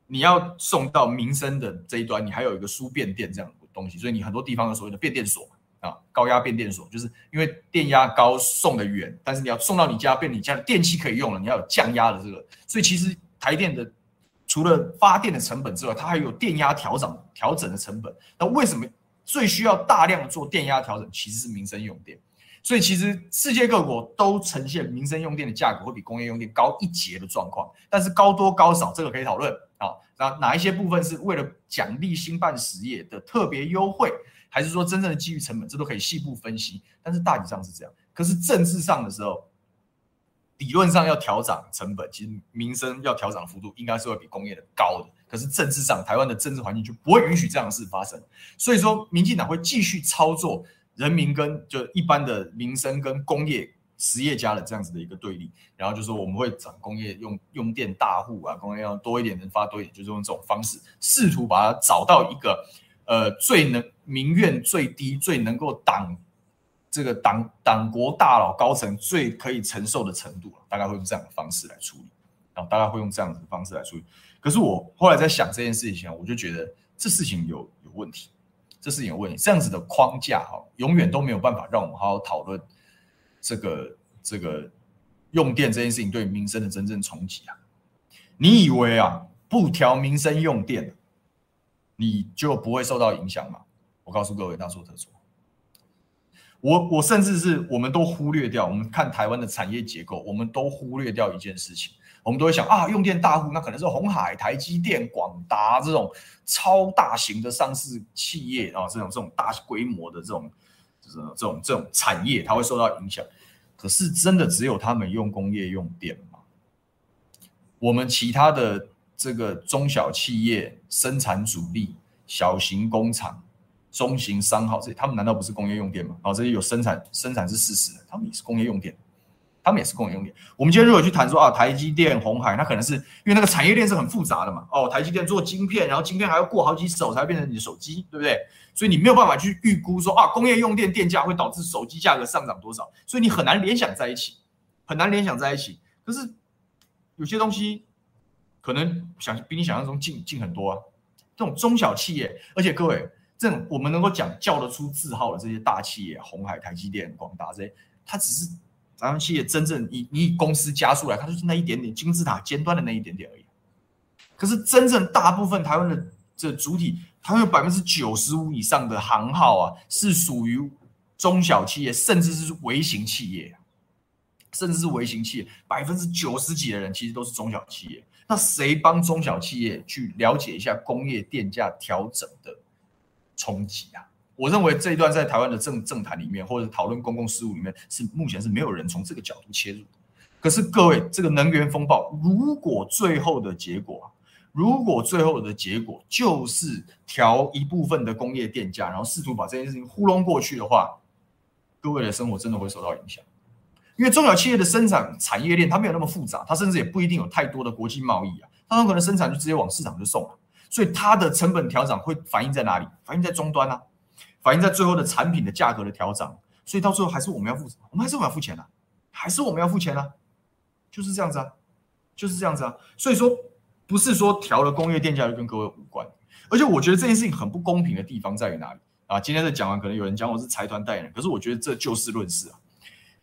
你要送到民生的这一端，你还有一个输变电这样东西，所以你很多地方有所谓的变电所啊，高压变电所，就是因为电压高送得远，但是你要送到你家变你家的电器可以用了，你要有降压的这个，所以其实台电的除了发电的成本之外，它还有电压调整调整的成本。那为什么最需要大量做电压调整？其实是民生用电。所以其实世界各国都呈现民生用电的价格会比工业用电高一截的状况，但是高多高少这个可以讨论。那哪一些部分是为了奖励新办实业的特别优惠，还是说真正的基于成本，这都可以细部分析。但是大体上是这样。可是政治上的时候，理论上要调涨成本，其实民生要调涨的幅度应该是会比工业的高的。可是政治上，台湾的政治环境就不会允许这样的事发生。所以说，民进党会继续操作。人民跟就一般的民生跟工业实业家的这样子的一个对立，然后就说我们会涨工业用用电大户啊，工业要多一点，能发多一点，就是用这种方式试图把它找到一个呃最能民怨最低、最能够挡这个党党国大佬高层最可以承受的程度，大概会用这样的方式来处理，然后大概会用这样子的方式来处理。可是我后来在想这件事情，我就觉得这事情有有问题。这是有问题，这样子的框架哈，永远都没有办法让我们好好讨论这个这个用电这件事情对民生的真正冲击啊！你以为啊，不调民生用电，你就不会受到影响吗？我告诉各位，大错特错。我我甚至是我们都忽略掉，我们看台湾的产业结构，我们都忽略掉一件事情。我们都会想啊，用电大户那可能是红海、台积电、广达这种超大型的上市企业啊，这种这种大规模的这种这种这种产业，它会受到影响。可是真的只有他们用工业用电吗？我们其他的这个中小企业、生产主力、小型工厂、中型商号这些，他们难道不是工业用电吗？哦，这些有生产生产是事实，他们也是工业用电。他们也是工业用电。我们今天如果去谈说啊，台积电、红海，那可能是因为那个产业链是很复杂的嘛。哦，台积电做晶片，然后晶片还要过好几手才会变成你的手机，对不对？所以你没有办法去预估说啊，工业用电电价会导致手机价格上涨多少，所以你很难联想在一起，很难联想在一起。可是有些东西可能想比你想象中近近很多啊。这种中小企业，而且各位，这种我们能够讲叫得出字号的这些大企业，红海、台积电、广达这些，它只是。咱们企业真正以以公司加速来，它就是那一点点金字塔尖端的那一点点而已。可是真正大部分台湾的这主体，台湾有百分之九十五以上的行号啊，是属于中小企业，甚至是微型企业，甚至是微型企业，百分之九十几的人其实都是中小企业。那谁帮中小企业去了解一下工业电价调整的冲击啊？我认为这一段在台湾的政政坛里面，或者讨论公共事务里面，是目前是没有人从这个角度切入。可是各位，这个能源风暴，如果最后的结果啊，如果最后的结果就是调一部分的工业电价，然后试图把这件事情糊弄过去的话，各位的生活真的会受到影响。因为中小企业的生产产业链它没有那么复杂，它甚至也不一定有太多的国际贸易啊，它很可能生产就直接往市场就送了，所以它的成本调整会反映在哪里？反映在终端啊。反映在最后的产品的价格的调整，所以到最后还是我们要付，我们还是我们要付钱啊，还是我们要付钱啊，就是这样子啊，就是这样子啊。所以说，不是说调了工业电价就跟各位无关，而且我觉得这件事情很不公平的地方在于哪里啊？今天的讲完，可能有人讲我是财团代言人，可是我觉得这就事论事啊。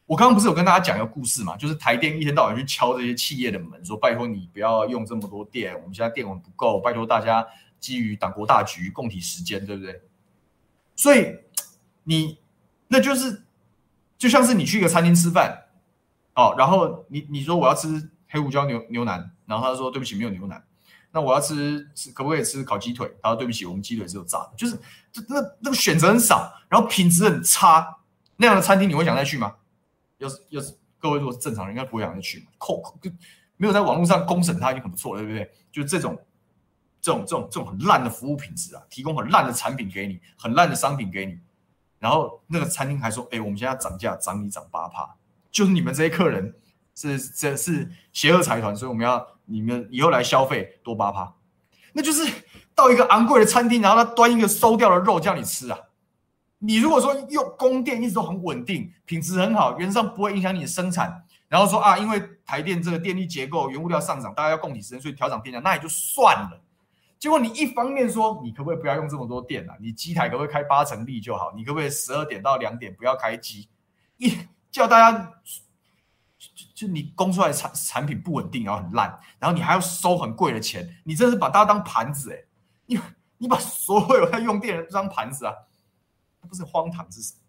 我刚刚不是有跟大家讲一个故事嘛，就是台电一天到晚去敲这些企业的门，说拜托你不要用这么多电，我们现在电网不够，拜托大家基于党国大局，共体时间，对不对？所以你那就是就像是你去一个餐厅吃饭哦，然后你你说我要吃黑胡椒牛牛腩，然后他说对不起没有牛腩，那我要吃可不可以吃烤鸡腿？他说对不起我们鸡腿只有炸的，就是这那那个选择很少，然后品质很差，那样的餐厅你会想再去吗？要是要是各位如果是正常人，应该不会想再去，扣扣没有在网络上公审他已经很不错了，对不对？就这种。这种这种这种很烂的服务品质啊，提供很烂的产品给你，很烂的商品给你，然后那个餐厅还说：“哎，我们现在涨价，涨你涨八趴，就是你们这些客人是这是邪恶财团，所以我们要你们以后来消费多八趴。”那就是到一个昂贵的餐厅，然后他端一个馊掉的肉叫你吃啊。你如果说用供电一直都很稳定，品质很好，原则上不会影响你的生产，然后说啊，因为台电这个电力结构、原物料上涨，大家要供体时间，所以调涨电价，那也就算了。结果你一方面说，你可不可以不要用这么多电啊？你机台可不可以开八成力就好？你可不可以十二点到两点不要开机？一叫大家就就你供出来产产品不稳定，然后很烂，然后你还要收很贵的钱，你真是把大家当盘子哎、欸！你你把所有在用电的人当盘子啊？那不是荒唐是什么？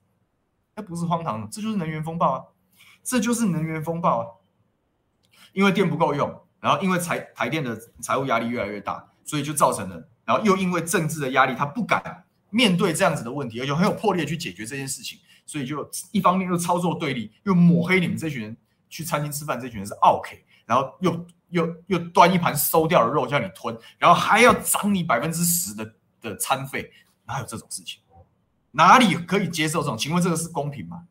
那不是荒唐，这就是能源风暴啊！这就是能源风暴啊！因为电不够用，然后因为财台电的财务压力越来越大。所以就造成了，然后又因为政治的压力，他不敢面对这样子的问题，而且很有魄力去解决这件事情，所以就一方面又操作对立，又抹黑你们这群人去餐厅吃饭，这群人是 OK，，然后又又又端一盘馊掉的肉叫你吞，然后还要涨你百分之十的的餐费，哪有这种事情？哪里可以接受这种？请问这个是公平吗？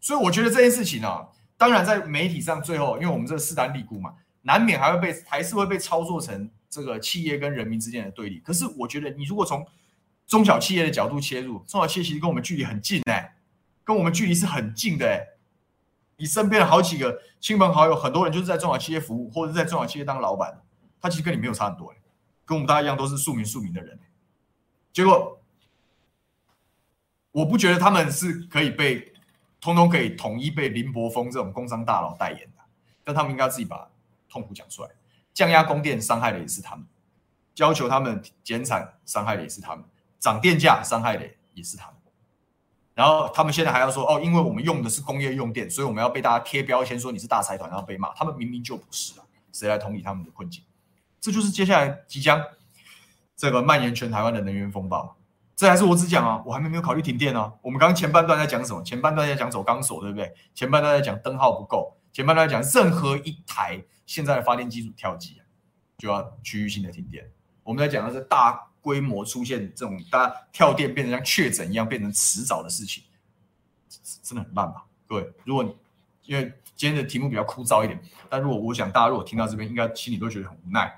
所以我觉得这件事情啊，当然在媒体上最后，因为我们这个势单力孤嘛，难免还会被还是会被操作成。这个企业跟人民之间的对立，可是我觉得你如果从中小企业的角度切入，中小企业其实跟我们距离很近哎、跟我们距离是很近的哎、你身边的好几个亲朋好友，很多人就是在中小企业服务，或者在中小企业当老板，他其实跟你没有差很多、跟我们大家一样都是庶民庶民的人、欸。结果我不觉得他们是可以被通通可以统一被林柏峰这种工商大佬代言的，但他们应该自己把痛苦讲出来。降压供电伤害的也是他们，要求他们减产伤害的也是他们，涨电价伤害的也是他们。然后他们现在还要说哦，因为我们用的是工业用电，所以我们要被大家贴标签说你是大财团，然后被骂。他们明明就不是啊，谁来同理他们的困境？这就是接下来即将这个蔓延全台湾的能源风暴。这还是我只讲啊，我还没没有考虑停电啊。我们刚刚前半段在讲什么？前半段在讲走钢索，对不对？前半段在讲灯号不够，前半段在讲任何一台。现在的发电机组跳机啊，就要区域性的停电。我们在讲的是大规模出现这种大家跳电变成像确诊一样变成迟早的事情，真的很慢吧？各位，如果你因为今天的题目比较枯燥一点，但如果我想大家如果听到这边，应该心里都觉得很无奈。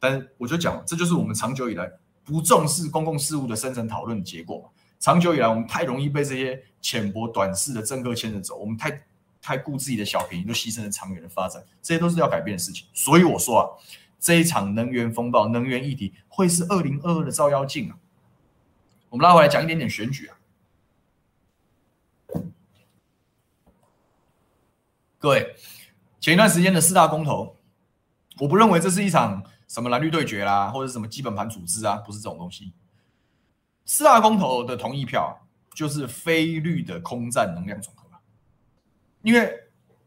但我就讲，这就是我们长久以来不重视公共事务的深层讨论的结果。长久以来，我们太容易被这些浅薄短视的政客牵着走，我们太。太顾自己的小便宜，就牺牲了长远的发展，这些都是要改变的事情。所以我说啊，这一场能源风暴、能源议题会是二零二二的照妖镜啊。我们拉回来讲一点点选举啊，各位，前一段时间的四大公投，我不认为这是一场什么蓝绿对决啦，或者什么基本盘组织啊，不是这种东西。四大公投的同意票就是非绿的空战能量总和。因为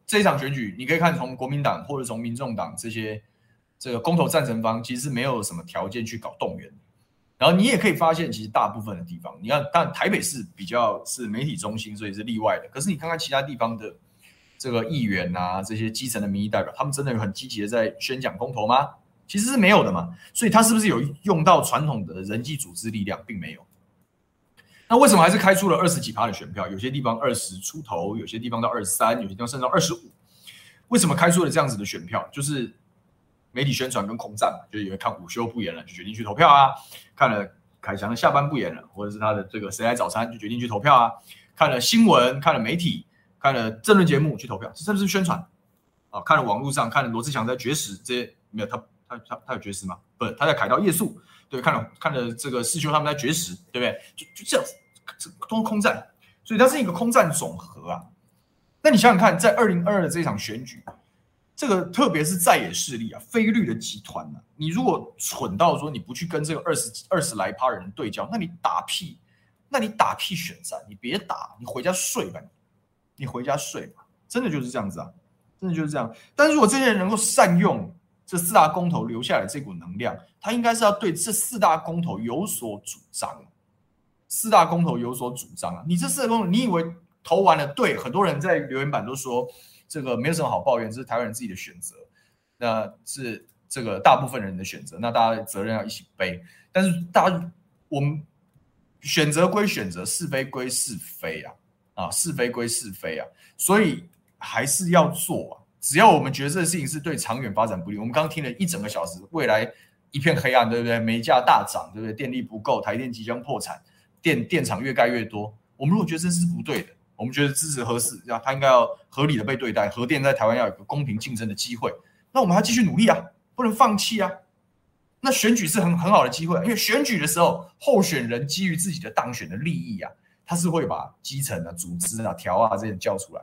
这一场选举，你可以看从国民党或者从民众党这些这个公投赞成方，其实没有什么条件去搞动员。然后你也可以发现，其实大部分的地方，你看，但台北市比较是媒体中心，所以是例外的。可是你看看其他地方的这个议员啊，这些基层的民意代表，他们真的有很积极的在宣讲公投吗？其实是没有的嘛。所以他是不是有用到传统的人际组织力量，并没有。那为什么还是开出了二十几趴的选票？有些地方二十出头，有些地方到二十三，有些地方甚至到二十五。为什么开出了这样子的选票？就是媒体宣传跟空战嘛，就是因为看午休不演了，就决定去投票啊；看了凯翔的下班不演了，或者是他的这个谁来早餐，就决定去投票啊；看了新闻，看了媒体，看了政论节目去投票，这是不是宣传啊？看了网络上，看了罗志祥在绝食，这些没有他他他他有绝食吗？不，他在凯道夜宿。对，看了看着这个世修他们在绝食，对不对？就就这样。这都是空战，所以它是一个空战总和啊。那你想想看，在二零二二的这场选举，这个特别是在野势力啊，非绿的集团、啊，你如果蠢到说你不去跟这个二十二十来趴人对焦，那你打屁，那你打屁选战，你别打，你回家睡吧，你回家睡吧，真的就是这样子啊，真的就是这样。但是如果这些人能够善用这四大公投留下来这股能量，他应该是要对这四大公投有所主张。四大公投有所主张啊！你这四个公，你以为投完了？对，很多人在留言板都说这个没有什么好抱怨，这是台湾人自己的选择，那是这个大部分人的选择，那大家责任要一起背。但是大家，我们选择归选择，是非归是非啊！啊，是非归是非啊！所以还是要做啊！只要我们觉得这个事情是对长远发展不利，我们刚刚听了一整个小时，未来一片黑暗，对不对？煤价大涨，对不对？电力不够，台电即将破产。电电厂越盖越多，我们如果觉得这是不对的，我们觉得支持核四，要它应该要合理的被对待，核电在台湾要有个公平竞争的机会，那我们还继续努力啊，不能放弃啊。那选举是很很好的机会，因为选举的时候，候选人基于自己的当选的利益啊，他是会把基层啊、组织啊、条啊这些叫出来。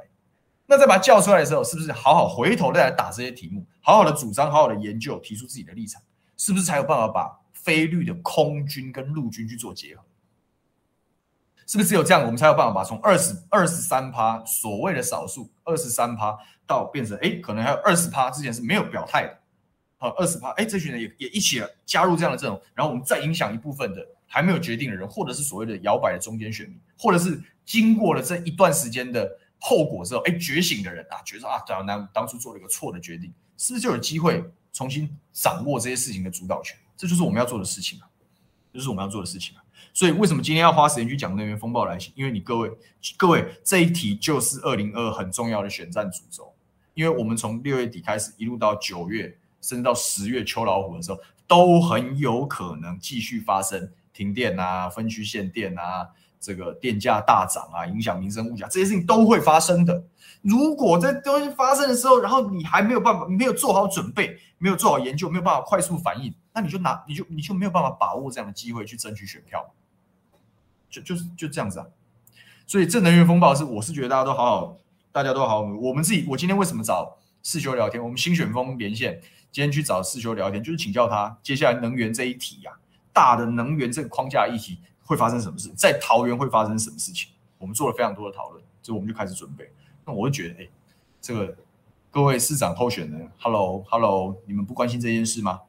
那在把他叫出来的时候，是不是好好回头再来打这些题目，好好的主张，好好的研究，提出自己的立场，是不是才有办法把非绿的空军跟陆军去做结合？是不是只有这样，我们才有办法把从二十二十三趴所谓的少数二十三趴到变成哎，可能还有二十趴之前是没有表态的，好二十趴哎，这群人也也一起加入这样的阵容，然后我们再影响一部分的还没有决定的人，或者是所谓的摇摆的中间选民，或者是经过了这一段时间的后果之后哎觉醒的人啊，觉得啊，当当当初做了一个错的决定，是不是就有机会重新掌握这些事情的主导权？这就是我们要做的事情啊，就是我们要做的事情啊。所以为什么今天要花时间去讲那边风暴来袭？因为你各位各位这一题就是二零二二很重要的选战主轴。因为我们从六月底开始一路到九月，甚至到十月秋老虎的时候，都很有可能继续发生停电啊、分区限电啊、这个电价大涨啊，影响民生物价，这些事情都会发生的。如果这东西发生的时候，然后你还没有办法，没有做好准备，没有做好研究，没有办法快速反应，那你就拿你就你就没有办法把握这样的机会去争取选票。就就是就这样子啊，所以这能源风暴是，我是觉得大家都好好，大家都好好。我们自己，我今天为什么找世修聊天？我们新选风连线，今天去找世修聊天，就是请教他接下来能源这一题呀、啊，大的能源这个框架议题会发生什么事，在桃园会发生什么事情？我们做了非常多的讨论，所以我们就开始准备。那我就觉得，哎，这个各位市长候选人，Hello Hello，你们不关心这件事吗？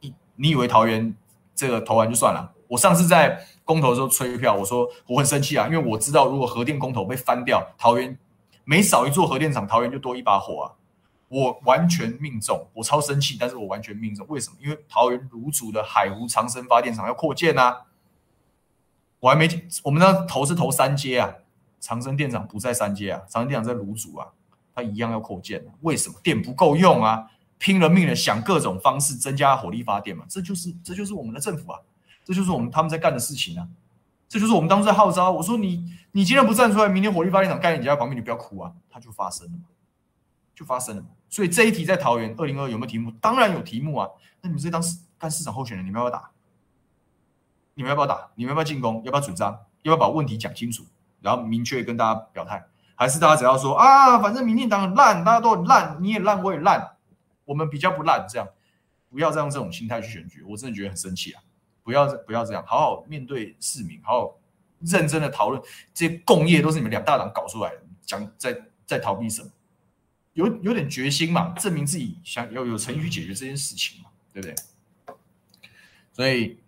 你你以为桃园这个投完就算了？我上次在公投的时候催票，我说我很生气啊，因为我知道如果核电公投被翻掉，桃园每少一座核电厂，桃园就多一把火啊！我完全命中，我超生气，但是我完全命中。为什么？因为桃园芦竹的海湖长生发电厂要扩建啊！我还没，我们那投是投三阶啊，长生电厂不在三阶啊，长生电厂在芦竹啊，它一样要扩建。为什么？电不够用啊，拼了命的想各种方式增加火力发电嘛，这就是这就是我们的政府啊！这就是我们他们在干的事情啊！这就是我们当时在号召。我说你，你今天不站出来，明天火力发电厂盖在你家旁边，你不要哭啊！它就发生了嘛，就发生了。所以这一题在桃园二零二有没有题目？当然有题目啊！那你们这当市干市长候选人，你们要不要打？你们要不要打？你们要不要进攻？要不要主张？要不要把问题讲清楚？然后明确跟大家表态？还是大家只要说啊，反正民进党很烂，大家都很烂，你也烂，我也烂，我们比较不烂，这样不要再用这种心态去选举，我真的觉得很生气啊！不要不要这样，好好面对市民，好好认真的讨论这些共业都是你们两大党搞出来的，讲在在逃避什么？有有点决心嘛，证明自己想要有诚意去解决这件事情嘛，对不对？所以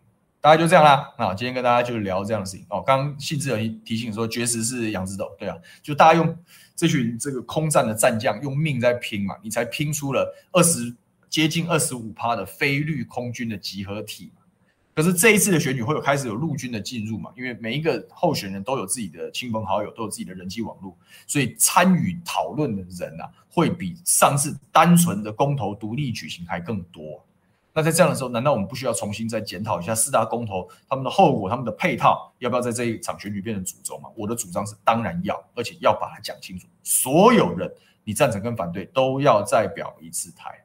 大概就这样啦。那今天跟大家就聊这样的事情哦。刚刚信志有提醒说，绝食是杨指斗，对啊，就大家用这群这个空战的战将用命在拼嘛，你才拼出了二十接近二十五趴的非绿空军的集合体嘛。可是这一次的选举会有开始有陆军的进入嘛？因为每一个候选人都有自己的亲朋好友，都有自己的人际网络，所以参与讨论的人啊，会比上次单纯的公投独立举行还更多。那在这样的时候，难道我们不需要重新再检讨一下四大公投他们的后果、他们的配套，要不要在这一场选举变成主轴吗？我的主张是当然要，而且要把它讲清楚。所有人，你赞成跟反对都要再表一次态，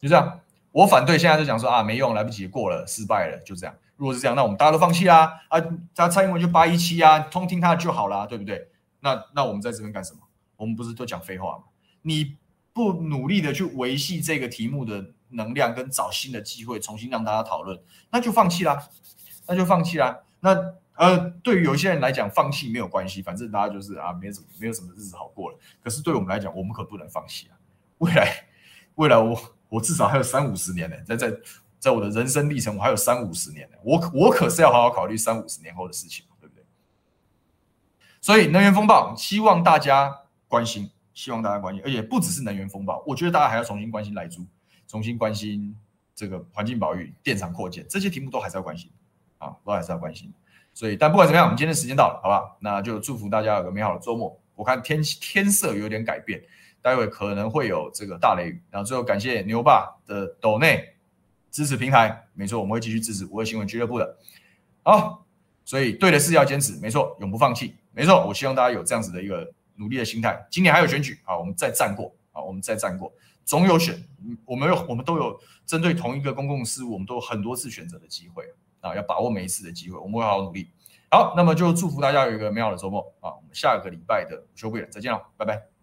就这样。我反对，现在就讲说啊，没用，来不及，过了，失败了，就这样。如果是这样，那我们大家都放弃啦，啊，他蔡英文就八一七啊，通听他就好啦，对不对？那那我们在这边干什么？我们不是都讲废话吗？你不努力的去维系这个题目的能量，跟找新的机会，重新让大家讨论，那就放弃啦，那就放弃啦。那呃，对于有些人来讲，放弃没有关系，反正大家就是啊，没什么，没有什么日子好过了。可是对我们来讲，我们可不能放弃啊，未来，未来我。我至少还有三五十年呢，在在在我的人生历程，我还有三五十年呢。我我可是要好好考虑三五十年后的事情，对不对？所以能源风暴，希望大家关心，希望大家关心，而且不只是能源风暴，我觉得大家还要重新关心莱猪，重新关心这个环境保育、电厂扩建这些题目都还是要关心啊，都还是要关心。所以，但不管怎么样，我们今天时间到了，好不好？那就祝福大家有个美好的周末。我看天天色有点改变。待会可能会有这个大雷雨，然后最后感谢牛爸的抖内支持平台，没错，我们会继续支持五二新闻俱乐部的。好，所以对的事要坚持，没错，永不放弃，没错。我希望大家有这样子的一个努力的心态。今年还有选举，啊，我们再战过，啊，我们再战过，总有选，我们有，我们都有针对同一个公共事务，我们都有很多次选择的机会啊，要把握每一次的机会，我们会好好努力。好，那么就祝福大家有一个美好的周末啊，我们下个礼拜的午休不远，再见了，拜拜。